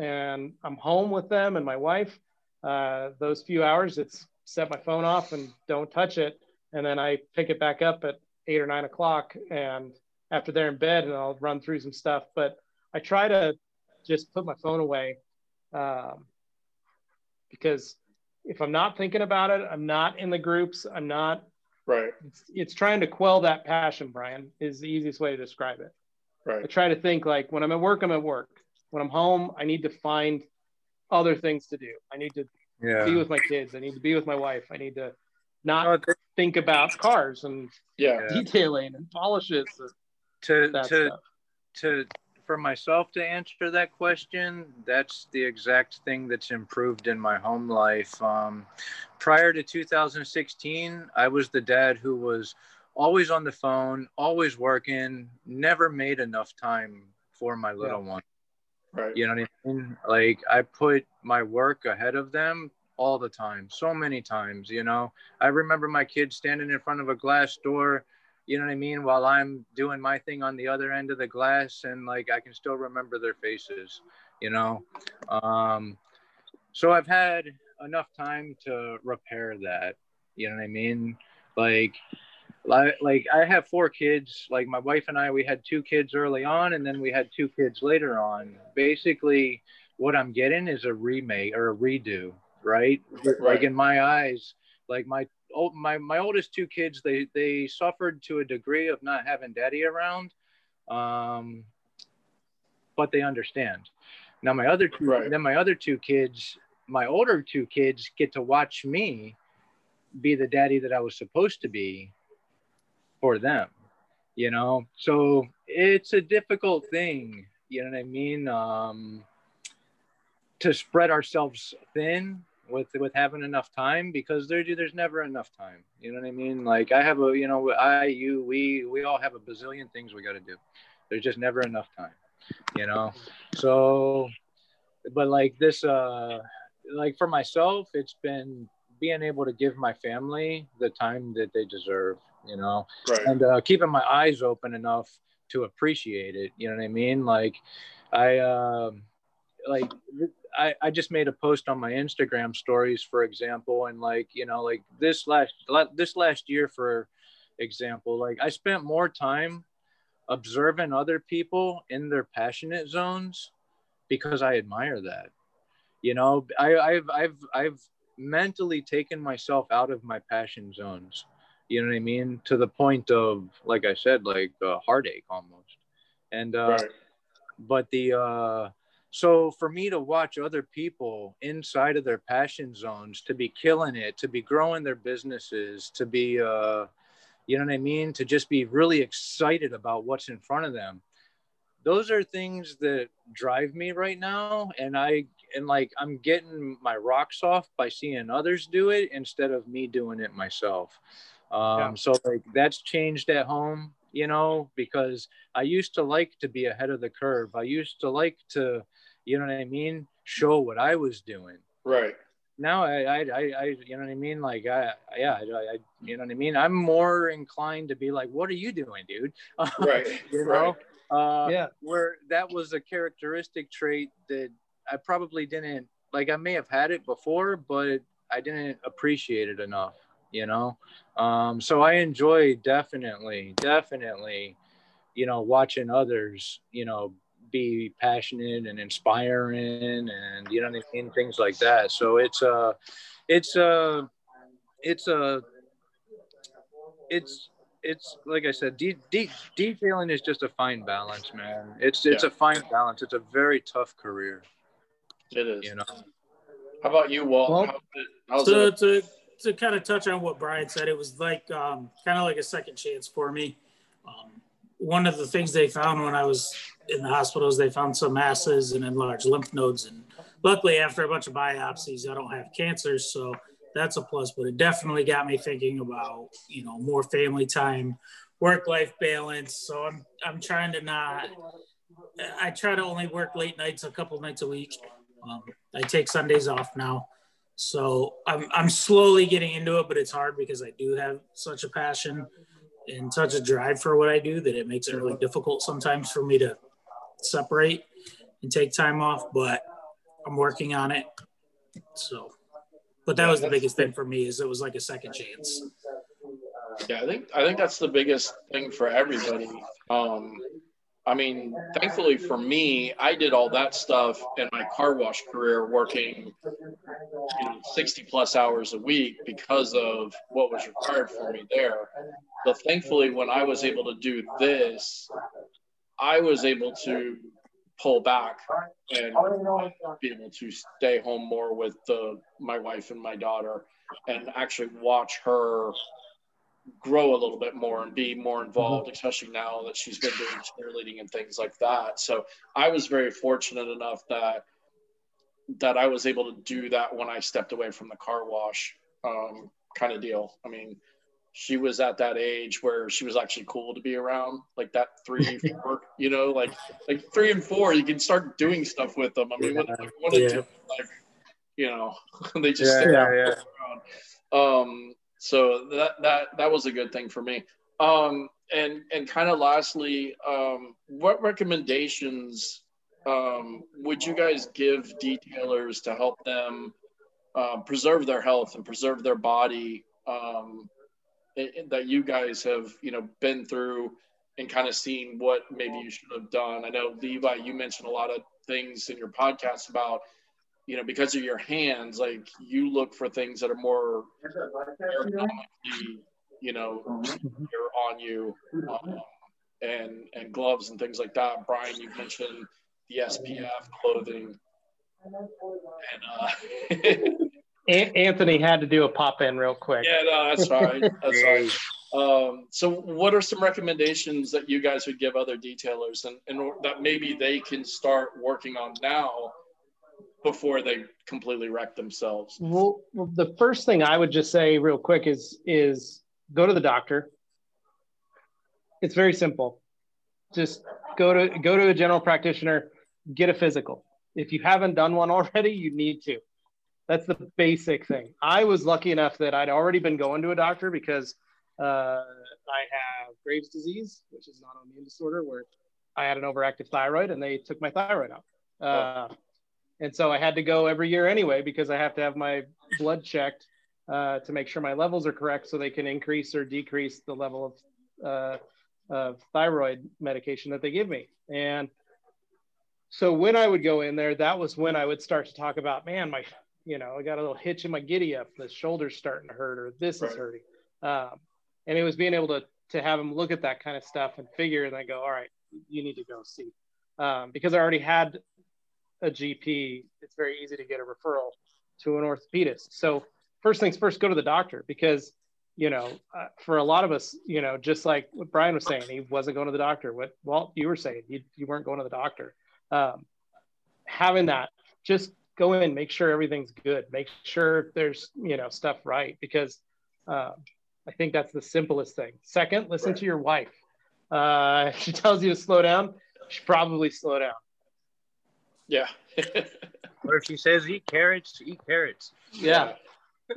and I'm home with them and my wife, uh, those few hours, it's set my phone off and don't touch it. And then I pick it back up at eight or nine o'clock. And after they're in bed, and I'll run through some stuff. But I try to just put my phone away um, because if I'm not thinking about it, I'm not in the groups, I'm not. Right. It's, it's trying to quell that passion, Brian, is the easiest way to describe it. Right. I try to think like when I'm at work, I'm at work. When I'm home, I need to find other things to do. I need to yeah. be with my kids. I need to be with my wife. I need to not oh, think about cars and yeah detailing and polishes. To to stuff. to for myself to answer that question, that's the exact thing that's improved in my home life. Um, prior to 2016, I was the dad who was always on the phone, always working, never made enough time for my little yeah. one. Right. You know what I mean? Like I put my work ahead of them all the time, so many times, you know. I remember my kids standing in front of a glass door, you know what I mean, while I'm doing my thing on the other end of the glass and like I can still remember their faces, you know. Um so I've had enough time to repair that, you know what I mean? Like like, like I have four kids. Like my wife and I, we had two kids early on, and then we had two kids later on. Basically, what I'm getting is a remake or a redo, right? right. Like in my eyes, like my old my my oldest two kids, they they suffered to a degree of not having daddy around, um, but they understand. Now my other two, right. then my other two kids, my older two kids get to watch me be the daddy that I was supposed to be for them you know so it's a difficult thing you know what i mean um to spread ourselves thin with with having enough time because there there's never enough time you know what i mean like i have a you know i you we we all have a bazillion things we got to do there's just never enough time you know so but like this uh like for myself it's been being able to give my family the time that they deserve you know, right. and uh, keeping my eyes open enough to appreciate it. You know what I mean? Like, I, uh, like, I, I just made a post on my Instagram stories, for example, and like, you know, like this last, this last year, for example, like I spent more time observing other people in their passionate zones because I admire that. You know, I, I've, I've, I've mentally taken myself out of my passion zones you know what I mean? To the point of, like I said, like a heartache almost. And, uh, right. but the, uh, so for me to watch other people inside of their passion zones to be killing it, to be growing their businesses, to be, uh, you know what I mean? To just be really excited about what's in front of them. Those are things that drive me right now. And I, and like, I'm getting my rocks off by seeing others do it instead of me doing it myself. Um, yeah. So like that's changed at home, you know, because I used to like to be ahead of the curve. I used to like to, you know what I mean, show what I was doing. Right. Now I, I, I, I you know what I mean? Like, I, yeah, I, I, you know what I mean? I'm more inclined to be like, what are you doing, dude? Right. you know? Right. Uh, yeah. Where that was a characteristic trait that I probably didn't like. I may have had it before, but I didn't appreciate it enough you know um, so i enjoy definitely definitely you know watching others you know be passionate and inspiring and you know what I mean things like that so it's a it's a it's a it's it's like I said, de- de- detailing is just a fine balance, man. It's it's yeah. a fine balance. It's a very tough career. It is. You know. How about you, Walt? Well, How, so it? To kind of touch on what Brian said, it was like um, kind of like a second chance for me. Um, one of the things they found when I was in the hospitals, they found some masses and enlarged lymph nodes. And luckily, after a bunch of biopsies, I don't have cancer, so that's a plus. But it definitely got me thinking about you know more family time, work life balance. So I'm I'm trying to not. I try to only work late nights, a couple nights a week. Um, I take Sundays off now. So I'm, I'm slowly getting into it, but it's hard because I do have such a passion and such a drive for what I do that it makes it really difficult sometimes for me to separate and take time off, but I'm working on it. So, but that was the biggest thing for me is it was like a second chance. Yeah, I think I think that's the biggest thing for everybody. Um, I mean, thankfully for me, I did all that stuff in my car wash career, working you know, 60 plus hours a week because of what was required for me there. But thankfully, when I was able to do this, I was able to pull back and be able to stay home more with the, my wife and my daughter and actually watch her grow a little bit more and be more involved, mm-hmm. especially now that she's been doing cheerleading and things like that. So I was very fortunate enough that that I was able to do that when I stepped away from the car wash um, kind of deal. I mean, she was at that age where she was actually cool to be around, like that three, four, you know, like like three and four, you can start doing stuff with them. I mean, yeah. when, one yeah. two, like, you know, they just yeah, yeah, yeah. around. Um, so that that that was a good thing for me. Um, and and kind of lastly, um, what recommendations um, would you guys give detailers to help them uh, preserve their health and preserve their body um, that you guys have you know been through and kind of seen what maybe you should have done? I know Levi, you mentioned a lot of things in your podcast about you know because of your hands, like you look for things that are more you know on you. Um, and and gloves and things like that. Brian, you mentioned the SPF clothing. And uh, Anthony had to do a pop in real quick. Yeah, no, that's right. That's right. Um, so, what are some recommendations that you guys would give other detailers, and, and that maybe they can start working on now before they completely wreck themselves? Well, the first thing I would just say real quick is is go to the doctor. It's very simple. Just go to go to a general practitioner get a physical. If you haven't done one already, you need to. That's the basic thing. I was lucky enough that I'd already been going to a doctor because uh, I have Graves' disease, which is an autoimmune disorder where I had an overactive thyroid and they took my thyroid out. Uh, and so I had to go every year anyway because I have to have my blood checked uh, to make sure my levels are correct so they can increase or decrease the level of, uh, of thyroid medication that they give me. And so when I would go in there, that was when I would start to talk about, man, my, you know, I got a little hitch in my giddy up, the shoulder's starting to hurt, or this right. is hurting. Um, and it was being able to to have them look at that kind of stuff and figure, and then go, all right, you need to go see, um, because I already had a GP. It's very easy to get a referral to an orthopedist. So first things first, go to the doctor because you know, uh, for a lot of us, you know, just like what Brian was saying, he wasn't going to the doctor. What Walt, you were saying, you, you weren't going to the doctor um, having that just go in make sure everything's good make sure there's you know stuff right because uh, i think that's the simplest thing second listen right. to your wife uh, she tells you to slow down she probably slow down yeah or if she says eat carrots eat carrots yeah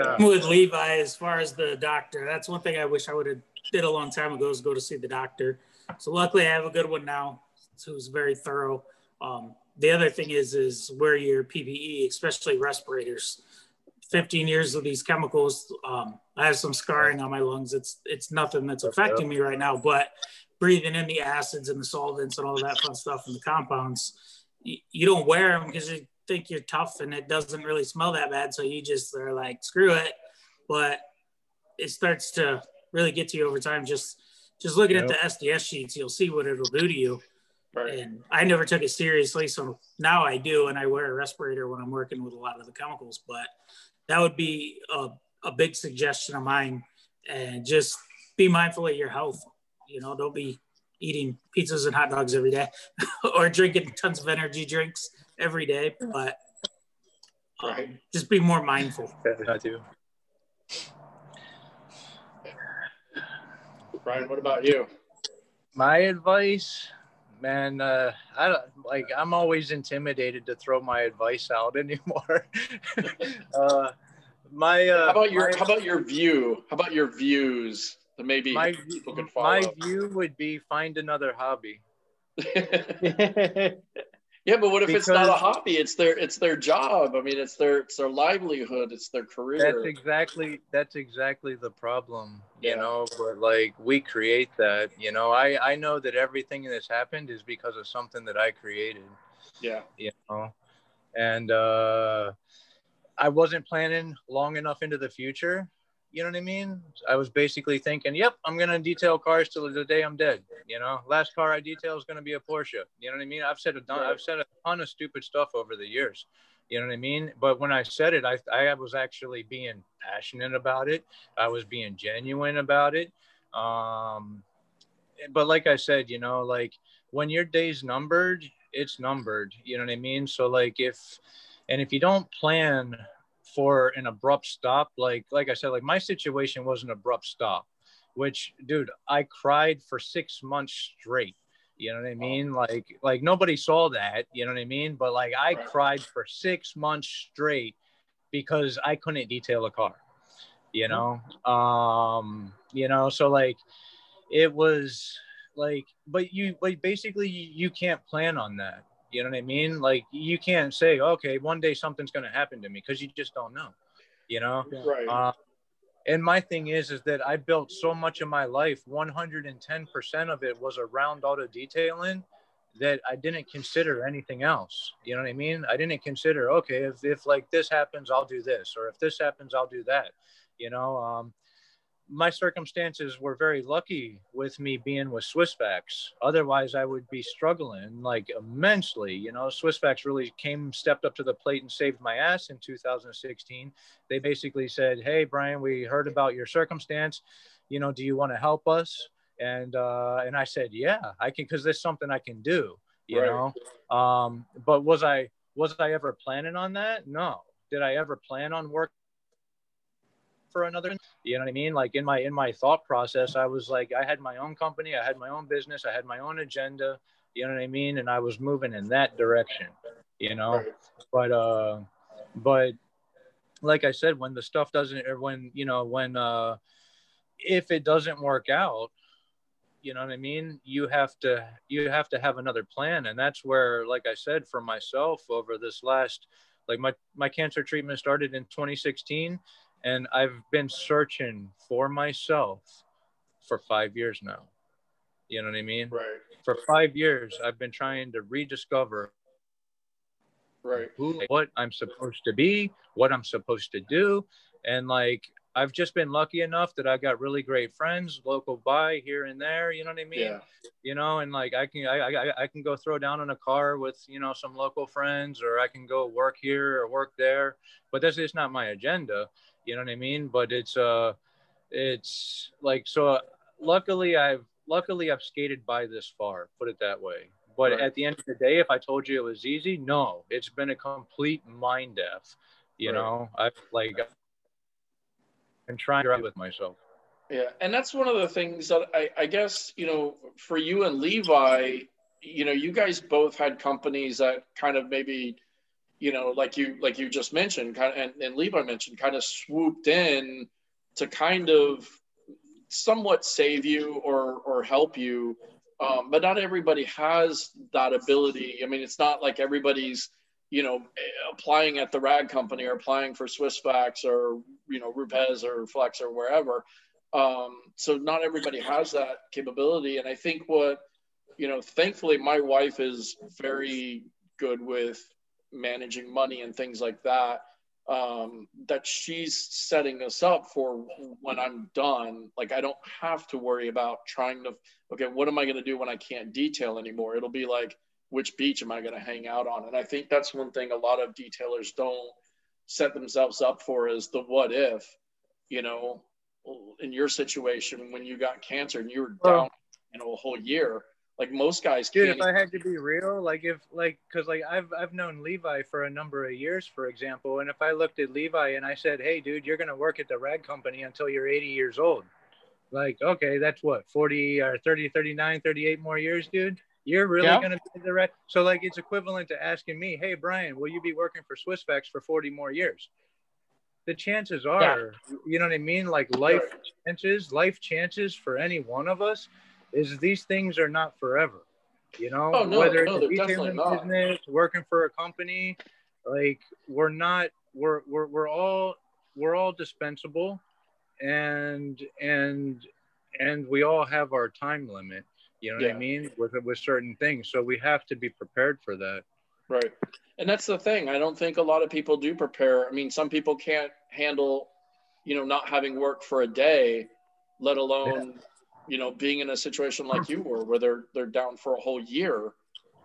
uh, with levi as far as the doctor that's one thing i wish i would have did a long time ago is go to see the doctor so luckily i have a good one now who's very thorough. Um, the other thing is is wear your PPE, especially respirators. 15 years of these chemicals. Um, I have some scarring on my lungs. It's it's nothing that's affecting me right now, but breathing in the acids and the solvents and all that fun stuff and the compounds, you, you don't wear them because you think you're tough and it doesn't really smell that bad. So you just are like, screw it. But it starts to really get to you over time. Just just looking yep. at the SDS sheets, you'll see what it'll do to you. Right. And I never took it seriously. So now I do. And I wear a respirator when I'm working with a lot of the chemicals. But that would be a, a big suggestion of mine. And just be mindful of your health. You know, don't be eating pizzas and hot dogs every day or drinking tons of energy drinks every day. But um, right. just be more mindful. I do. Brian, what about you? My advice man, uh, I don't like. I'm always intimidated to throw my advice out anymore. uh, my uh, how about your my, how about your view? How about your views? That maybe my my view would be find another hobby. Yeah, but what if because it's not a hobby? It's their it's their job. I mean, it's their it's their livelihood. It's their career. That's exactly that's exactly the problem, you yeah. know. But like we create that, you know. I I know that everything that's happened is because of something that I created. Yeah. You know, and uh, I wasn't planning long enough into the future you know what I mean? I was basically thinking, yep, I'm gonna detail cars till the day I'm dead. You know, last car I detail is gonna be a Porsche. You know what I mean? I've said a ton, I've said a ton of stupid stuff over the years, You know what I mean? But when I said it, I, I was actually being passionate about it. I was being genuine about it. Um, but like I said, you know, like when your day's numbered, it's numbered. You know what I mean? So like if, and if you don't plan for an abrupt stop, like like I said, like my situation was an abrupt stop, which dude, I cried for six months straight. You know what I mean? Like like nobody saw that, you know what I mean? But like I cried for six months straight because I couldn't detail a car. You know? Um, you know, so like it was like but you like basically you can't plan on that you know what i mean? Like you can't say okay one day something's going to happen to me because you just don't know you know? Right. Uh, and my thing is is that i built so much of my life 110% of it was around auto detailing that i didn't consider anything else you know what i mean? I didn't consider okay if, if like this happens i'll do this or if this happens i'll do that you know? Um, my circumstances were very lucky with me being with Swissvax. Otherwise, I would be struggling like immensely. You know, Swissvax really came, stepped up to the plate and saved my ass in 2016. They basically said, "Hey, Brian, we heard about your circumstance. You know, do you want to help us?" And uh, and I said, "Yeah, I can, because there's something I can do." You right. know, um, but was I was I ever planning on that? No. Did I ever plan on working? For another you know what i mean? Like in my in my thought process i was like i had my own company i had my own business i had my own agenda you know what i mean? And i was moving in that direction you know? But uh but like i said when the stuff doesn't or when you know when uh if it doesn't work out you know what i mean? You have to you have to have another plan. And that's where like i said for myself over this last like my my cancer treatment started in 2016 and I've been searching for myself for five years now. You know what I mean? Right. For five years, I've been trying to rediscover right who, what I'm supposed to be, what I'm supposed to do, and like I've just been lucky enough that I got really great friends, local by here and there. You know what I mean? Yeah. You know, and like I can I, I I can go throw down in a car with you know some local friends, or I can go work here or work there. But that's just not my agenda you know what I mean? But it's uh, it's like so. Uh, luckily, I've luckily I've skated by this far. Put it that way. But right. at the end of the day, if I told you it was easy, no, it's been a complete mind death. You right. know, I've like I'm trying to drive with myself. Yeah, and that's one of the things that I, I guess you know for you and Levi, you know, you guys both had companies that kind of maybe you know, like you like you just mentioned, kind of, and, and Levi mentioned, kind of swooped in to kind of somewhat save you or or help you. Um, but not everybody has that ability. I mean, it's not like everybody's you know applying at the rag company or applying for Swissvax or you know Rupes or Flex or wherever. Um, so not everybody has that capability. And I think what you know, thankfully, my wife is very good with managing money and things like that um, that she's setting us up for when I'm done. Like I don't have to worry about trying to okay, what am I going to do when I can't detail anymore? It'll be like which beach am I going to hang out on? And I think that's one thing a lot of detailers don't set themselves up for is the what if, you know, in your situation when you got cancer and you were down, you know, a whole year like most guys dude if i had to be real like if like because like i've i've known levi for a number of years for example and if i looked at levi and i said hey dude you're gonna work at the rag company until you're 80 years old like okay that's what 40 or 30 39 38 more years dude you're really yeah. gonna be the rag so like it's equivalent to asking me hey brian will you be working for swissvax for 40 more years the chances are yeah. you know what i mean like life chances life chances for any one of us is these things are not forever. You know, oh, no, whether no, it's a retailing business, working for a company, like we're not we're we're we're all we're all dispensable and and and we all have our time limit you know yeah. what i mean with with certain things. So we have to be prepared for that. Right. And that's the thing. I don't think a lot of people do prepare. I mean some people can't handle you know not having work for a day let alone you know, being in a situation like you were, where they're they're down for a whole year,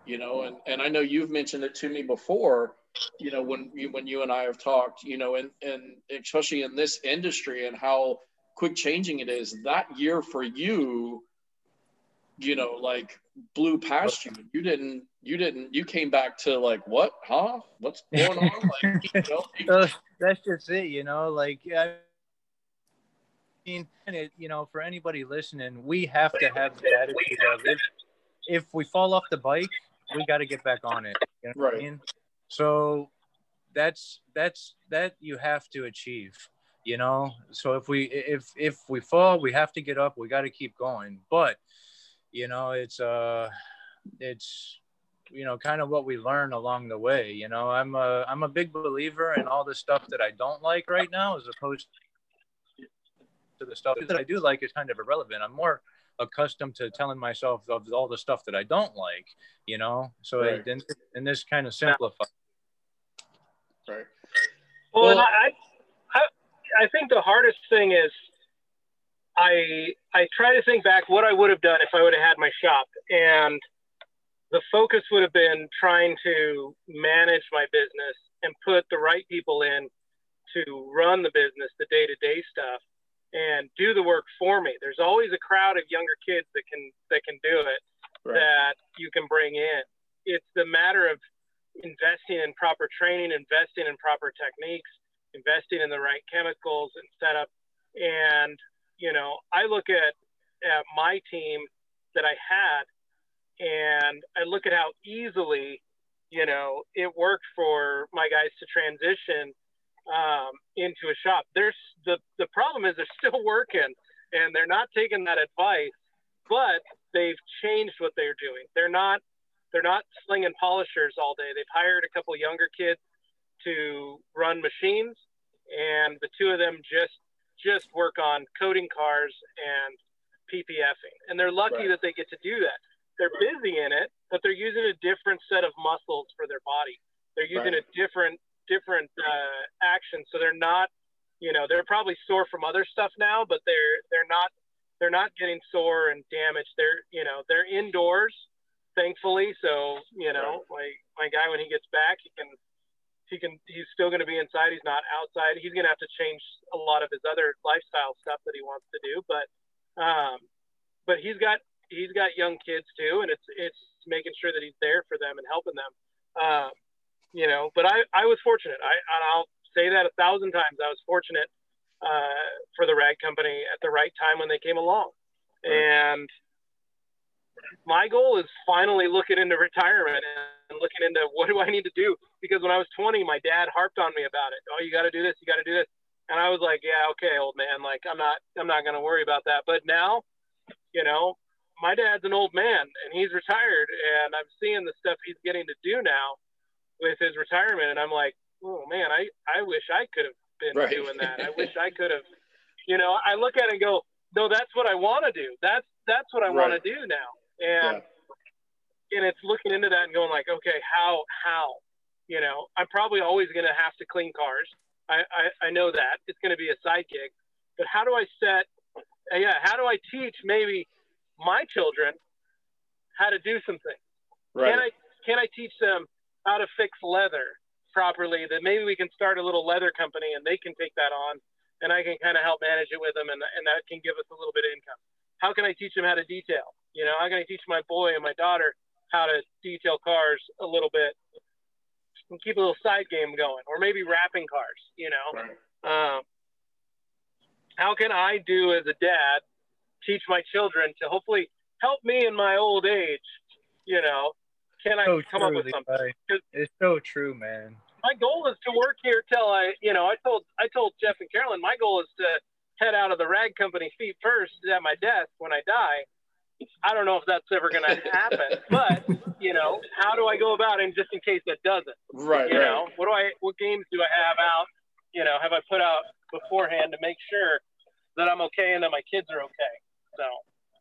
you know, and, and I know you've mentioned it to me before, you know, when you, when you and I have talked, you know, and, and especially in this industry and how quick changing it is that year for you, you know, like blew past you. You didn't, you didn't, you came back to like, what, huh? What's going on? Like, you know, that's just it, you know, like, I mean, it, you know, for anybody listening, we have to have the attitude of if, if we fall off the bike, we got to get back on it. You know right. I mean? So that's, that's, that you have to achieve you know so if we if if we fall we have to get up we got to keep going but you know it's uh it's you know kind of what we learn along the way you know i'm a i'm a big believer in all the stuff that i don't like right now as opposed to the stuff that i do like is kind of irrelevant. I'm more accustomed to telling myself of all the stuff that i don't like you know? So right. and, and this kind of simplifies. Right. Well, well I, I i think the hardest thing is I I try to think back what I would have done if I would have had my shop, and the focus would have been trying to manage my business and put the right people in to run the business, the day to day stuff, and do the work for me. There's always a crowd of younger kids that can that can do it right. that you can bring in. It's the matter of investing in proper training, investing in proper techniques, investing in the right chemicals and setup, and you know, I look at, at my team that I had and I look at how easily, you know, it worked for my guys to transition um, into a shop. There's the, the problem is they're still working and they're not taking that advice, but they've changed what they're doing. They're not, they're not slinging polishers all day. They've hired a couple younger kids to run machines and the two of them just just work on coating cars and PPFing. And they're lucky right. that they get to do that. They're right. busy in it, but they're using a different set of muscles for their body. They're using right. a different different uh, action, so they're not, you know, they're probably sore from other stuff now, but they're they're not they're not getting sore and damaged. They're you know they're indoors, thankfully. So you know, like my guy when he gets back, he can he can he's still going to be inside. He's not outside. He's going to have to change a lot of his other lifestyle stuff that he wants to do. But um, but he's got he's got young kids too, and it's it's making sure that he's there for them and helping them. Um, you know, but I I was fortunate. I I'll say that a thousand times. I was fortunate uh, for the rag company at the right time when they came along, and my goal is finally looking into retirement and looking into what do I need to do because when I was 20, my dad harped on me about it. Oh, you got to do this, you got to do this, and I was like, yeah, okay, old man, like I'm not, I'm not gonna worry about that. But now, you know, my dad's an old man and he's retired, and I'm seeing the stuff he's getting to do now with his retirement, and I'm like, oh man, I, I wish I could have been right. doing that. I wish I could have, you know, I look at it and go, no, that's what I want to do. That's that's what I right. want to do now, and. Yeah and it's looking into that and going like, okay, how, how, you know, I'm probably always going to have to clean cars. I, I, I know that it's going to be a side gig, but how do I set, uh, yeah, how do I teach maybe my children how to do some things? Right. Can I, can I teach them how to fix leather properly that maybe we can start a little leather company and they can take that on and I can kind of help manage it with them and, and that can give us a little bit of income. How can I teach them how to detail? You know, how can I teach my boy and my daughter how to detail cars a little bit and keep a little side game going, or maybe wrapping cars. You know, right. um, how can I do as a dad teach my children to hopefully help me in my old age? You know, can I so come true, up with something? It's so true, man. My goal is to work here till I, you know, I told I told Jeff and Carolyn my goal is to head out of the rag company feet first at my desk when I die I don't know if that's ever going to happen, but you know, how do I go about it just in case that doesn't? Right. You right. know, what do I, what games do I have out? You know, have I put out beforehand to make sure that I'm okay and that my kids are okay? So.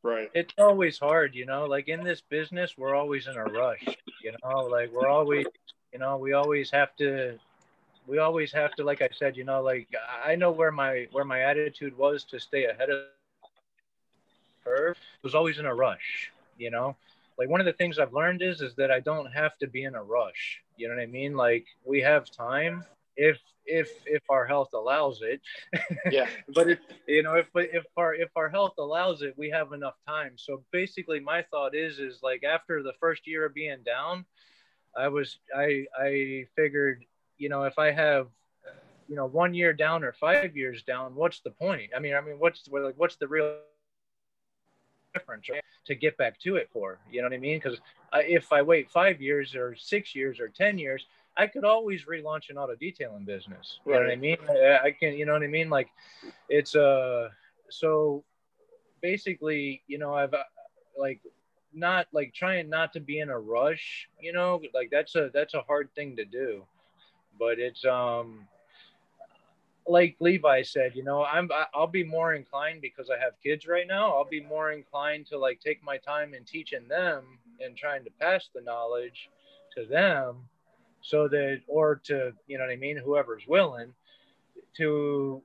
Right. It's always hard, you know. Like in this business, we're always in a rush. You know, like we're always, you know, we always have to we always have to like i said you know like i know where my where my attitude was to stay ahead of curve was always in a rush, you know. like one of the things I've learned is is that I don't have to be in a rush. You know what I mean? Like we have time if if if our health allows it. Yeah. but if you know if if our if our health allows it, we have enough time. So basically, my thought is is like after the first year of being down, I was I I figured you know if I have you know one year down or five years down, what's the point? I mean I mean what's like what's the real difference to get back to it for? You know what I mean? Because if I wait five years or six years or ten years, I could always relaunch an auto detailing business. You right. know what I mean? I, I can, you know what I mean? Like it's uh so basically, you know, I've uh, like not like trying not to be in a rush, you know, like that's a that's a hard thing to do. But it's um like Levi said, you know, I'm I'll be more inclined because I have kids right now. I'll be more inclined to like take my time in teaching them and trying to pass the knowledge to them so that or to you know what i mean whoever's willing to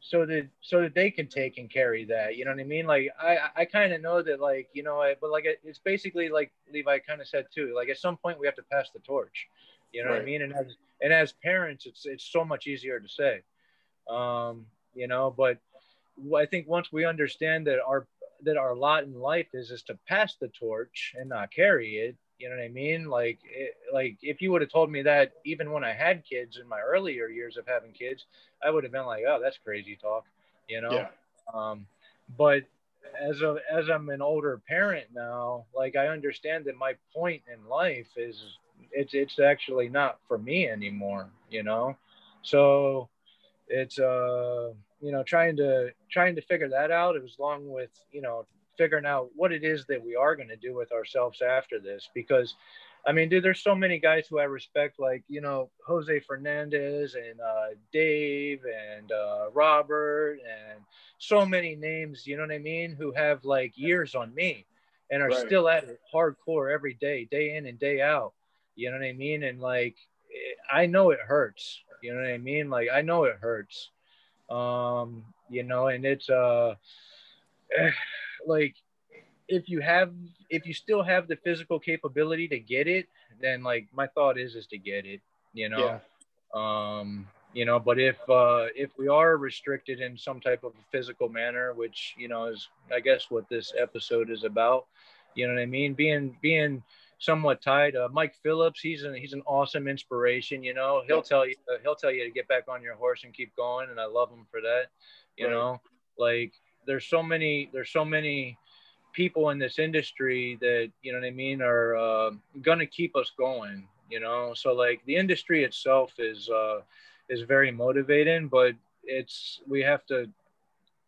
so that so that they can take and carry that you know what i mean like i i kind of know that like you know I, but like it's basically like levi kind of said too like at some point we have to pass the torch you know right. what i mean and as and as parents it's it's so much easier to say um you know but i think once we understand that our that our lot in life is is to pass the torch and not carry it you know what I mean? Like, it, like if you would have told me that even when I had kids in my earlier years of having kids, I would have been like, oh, that's crazy talk, you know? Yeah. Um, but as a, as I'm an older parent now, like I understand that my point in life is it's, it's actually not for me anymore, you know? So it's, uh, you know, trying to, trying to figure that out. It was along with, you know, figuring out what it is that we are going to do with ourselves after this because I mean, dude, there's so many guys who I respect, like, you know, Jose Fernandez and uh, Dave and uh, Robert and so many names, you know what I mean, who have like years on me and are right. still at it hardcore every day, day in and day out. You know what I mean? And like, I know it hurts. You know what I mean? Like, I know it hurts. Um, you know, and it's, uh, like if you have if you still have the physical capability to get it then like my thought is is to get it you know yeah. um you know but if uh if we are restricted in some type of physical manner which you know is i guess what this episode is about you know what i mean being being somewhat tied uh, mike phillips he's an he's an awesome inspiration you know he'll tell you uh, he'll tell you to get back on your horse and keep going and i love him for that you right. know like there's so many there's so many people in this industry that you know what I mean are uh, gonna keep us going. You know, so like the industry itself is uh, is very motivating, but it's we have to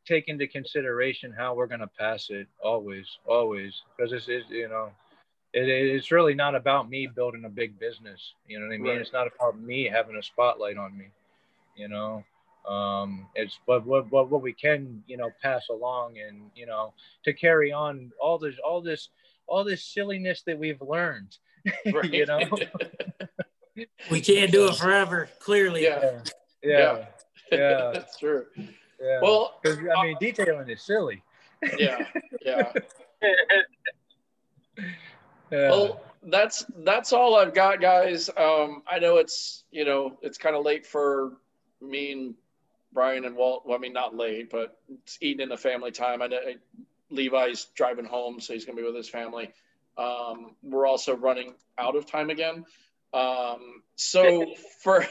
take into consideration how we're gonna pass it always, always, because it's, it's you know. It, it's really not about me building a big business. You know what I mean? Right. It's not about me having a spotlight on me. You know, um, it's but what, what what we can you know pass along and you know to carry on all this all this all this silliness that we've learned right. you know? We can't do it forever clearly. Yeah. Yeah. Yeah, yeah. that's true. Yeah. Well i mean uh, detailing is silly. Yeah. Yeah. Yeah. Well, that's that's all I've got, guys. Um, I know it's you know it's kind of late for me and Brian and Walt. Well, I mean, not late, but it's eating in the family time. I know Levi's driving home, so he's going to be with his family. Um, we're also running out of time again. Um, so for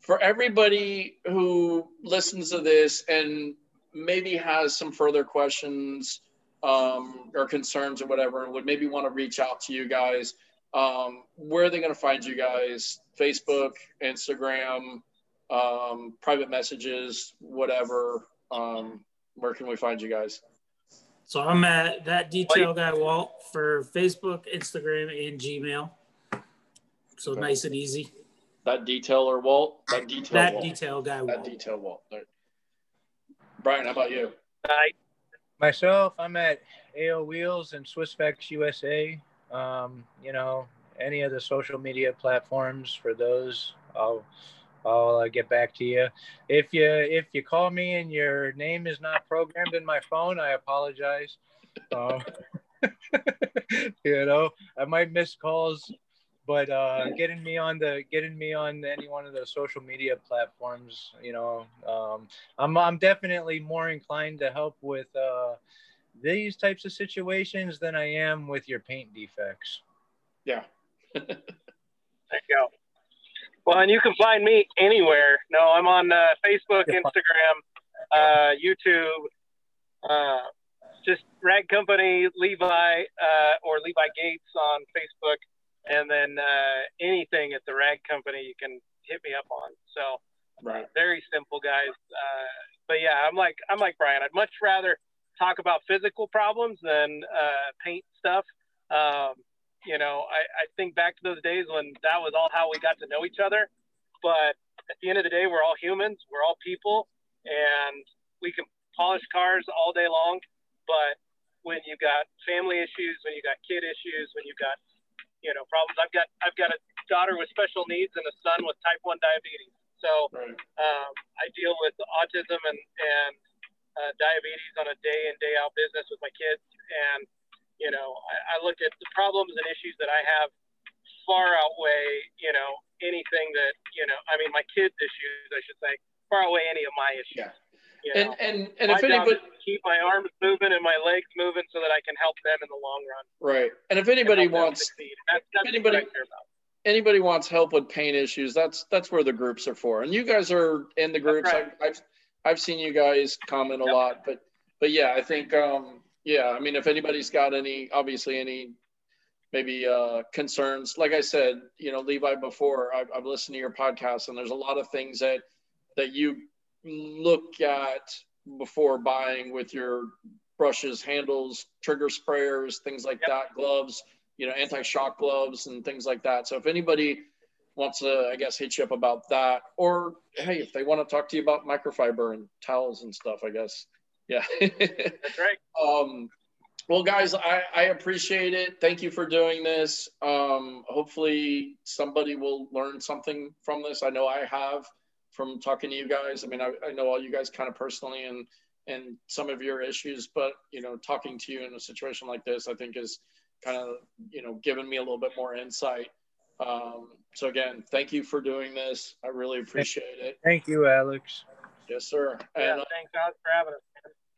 for everybody who listens to this and maybe has some further questions um, or concerns or whatever, and would maybe want to reach out to you guys, um, where are they going to find you guys? Facebook, Instagram, um, private messages, whatever. Um, where can we find you guys? So I'm at that detail guy Walt for Facebook, Instagram, and Gmail. So okay. nice and easy. That detailer Walt. That detail. That Walt. detail guy. Walt. That detail Walt. Brian, how about you? Hi. Myself, I'm at AO Wheels and Swissvax USA. Um, you know, any of the social media platforms for those, I'll I'll uh, get back to you. If you if you call me and your name is not programmed in my phone, I apologize. Uh, you know, I might miss calls, but uh, getting me on the getting me on any one of the social media platforms, you know, um, I'm I'm definitely more inclined to help with uh, these types of situations than I am with your paint defects. Yeah. there you go. Well, and you can find me anywhere. No, I'm on uh, Facebook, Instagram, uh, YouTube, uh, just Rag Company Levi uh, or Levi Gates on Facebook, and then uh, anything at the Rag Company you can hit me up on. So, right. very simple, guys. Uh, but yeah, I'm like I'm like Brian. I'd much rather talk about physical problems than paint stuff. Um, you know, I, I think back to those days when that was all how we got to know each other. But at the end of the day, we're all humans, we're all people, and we can polish cars all day long. But when you've got family issues, when you've got kid issues, when you've got you know problems, I've got I've got a daughter with special needs and a son with type one diabetes. So right. um, I deal with autism and and uh, diabetes on a day in day out business with my kids and you know, I, I look at the problems and issues that I have far outweigh, you know, anything that, you know, I mean, my kids' issues, I should say, far outweigh any of my issues. Yeah. You know, and and, and if anybody keep my arms moving and my legs moving so that I can help them in the long run. Right. And if anybody and wants that's, that's anybody anybody wants help with pain issues, that's that's where the groups are for. And you guys are in the groups. Right. I've, I've I've seen you guys comment a yep. lot, but but yeah, I think um yeah, I mean, if anybody's got any, obviously any maybe uh, concerns, like I said, you know, Levi, before I've, I've listened to your podcast, and there's a lot of things that that you look at before buying with your brushes, handles, trigger sprayers, things like yep. that, gloves, you know, anti-shock gloves and things like that. So if anybody wants to, I guess, hit you up about that, or hey, if they want to talk to you about microfiber and towels and stuff, I guess yeah. That's right. Um, well, guys, I, I appreciate it. Thank you for doing this. Um, hopefully, somebody will learn something from this. I know I have from talking to you guys. I mean, I, I know all you guys kind of personally and and some of your issues, but you know, talking to you in a situation like this, I think is kind of you know given me a little bit more insight. Um, so again, thank you for doing this. I really appreciate it. Thank you, Alex. Yes, sir. Yeah, and, uh, thanks, Alex, for having us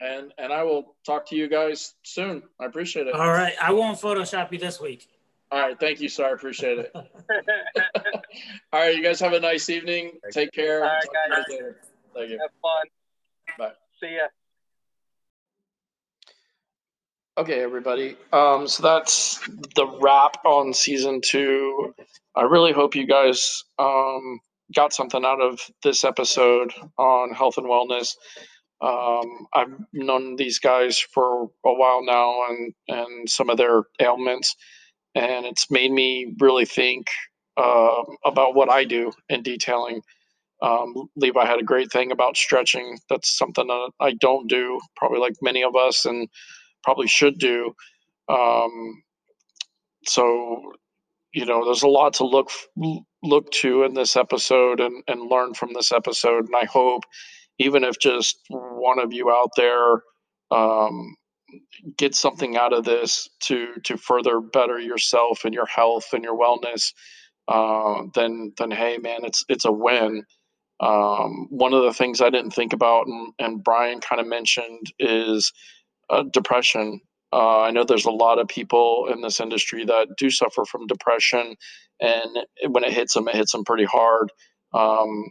and and I will talk to you guys soon. I appreciate it. All right, I won't Photoshop you this week. All right, thank you, sir. I appreciate it. All right, you guys have a nice evening. Take care. All right, guys. Thank you. Have fun. Bye. See ya. Okay, everybody. Um, so that's the wrap on season two. I really hope you guys um, got something out of this episode on health and wellness. Um, I've known these guys for a while now and, and some of their ailments, and it's made me really think uh, about what I do in detailing. Um, Levi had a great thing about stretching. That's something that I don't do, probably like many of us, and probably should do. Um, so, you know, there's a lot to look look to in this episode and, and learn from this episode, and I hope even if just one of you out there um, get something out of this to to further better yourself and your health and your wellness, uh, then then hey man, it's it's a win. Um, one of the things I didn't think about and, and Brian kind of mentioned is uh, depression. Uh, I know there's a lot of people in this industry that do suffer from depression, and when it hits them, it hits them pretty hard. Um,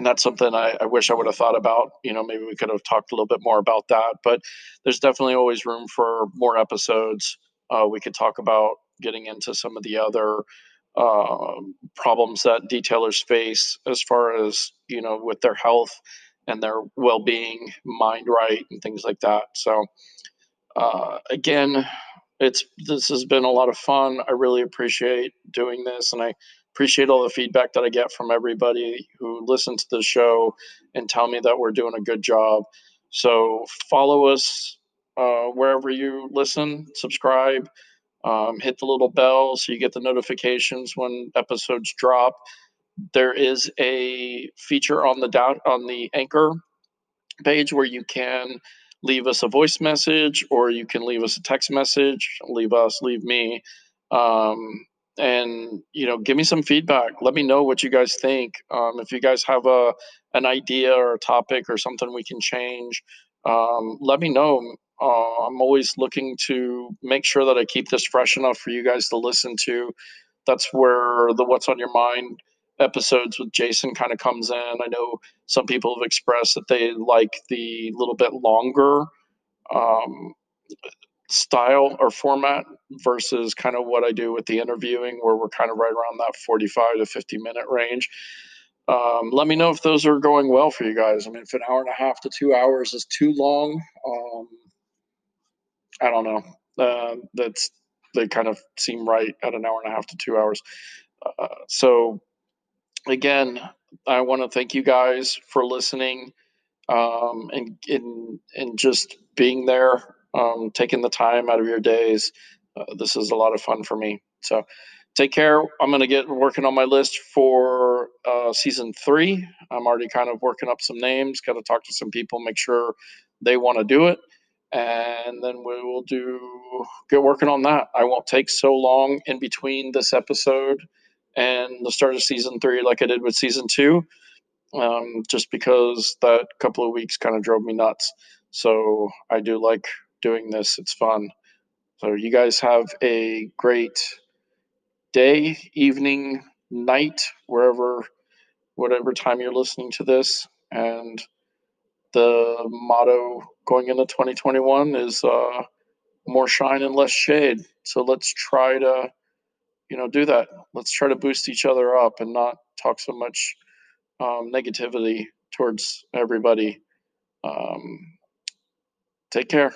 and that's something I, I, wish I would have thought about. You know, maybe we could have talked a little bit more about that. But there's definitely always room for more episodes. Uh, we could talk about getting into some of the other uh, problems that detailers face as far as you know with their health and their well-being, mind right, and things like that. So uh, again, it's this has been a lot of fun. I really appreciate doing this, and I appreciate all the feedback that I get from everybody who listens to the show and tell me that we're doing a good job. So follow us uh, wherever you listen, subscribe, um, hit the little bell so you get the notifications when episodes drop. There is a feature on the dot on the anchor page where you can leave us a voice message or you can leave us a text message. Leave us, leave me. Um, and you know give me some feedback. Let me know what you guys think. Um, if you guys have a an idea or a topic or something we can change um, let me know. Uh, i'm always looking to make sure that i keep this fresh enough for you guys to listen to. That's where the what's on your mind episodes with jason kind of comes in. I know some people have expressed that they like the little bit longer um, style or format versus kind of what I do with the interviewing, where we're kind of right around that 45 to 50 minute range. Um, let me know if those are going well for you guys. I mean, if an hour and a half to two hours is too long, um, I don't know. Uh, that's they kind of seem right at an hour and a half to two hours. Uh, so, again, I want to thank you guys for listening um, and, and and just being there um, taking the time out of your days. Uh, this is a lot of fun for me. So take care. I'm going to get working on my list for uh, season three. I'm already kind of working up some names, got to talk to some people, make sure they want to do it. And then we will do get working on that. I won't take so long in between this episode and the start of season three like I did with season two, um, just because that couple of weeks kind of drove me nuts. So I do like doing this. It's fun. So you guys have a great day, evening, night, wherever, whatever time you're listening to this. And the motto going into 2021 is uh, more shine and less shade. So let's try to, you know, do that. Let's try to boost each other up and not talk so much um, negativity towards everybody. Um, take care.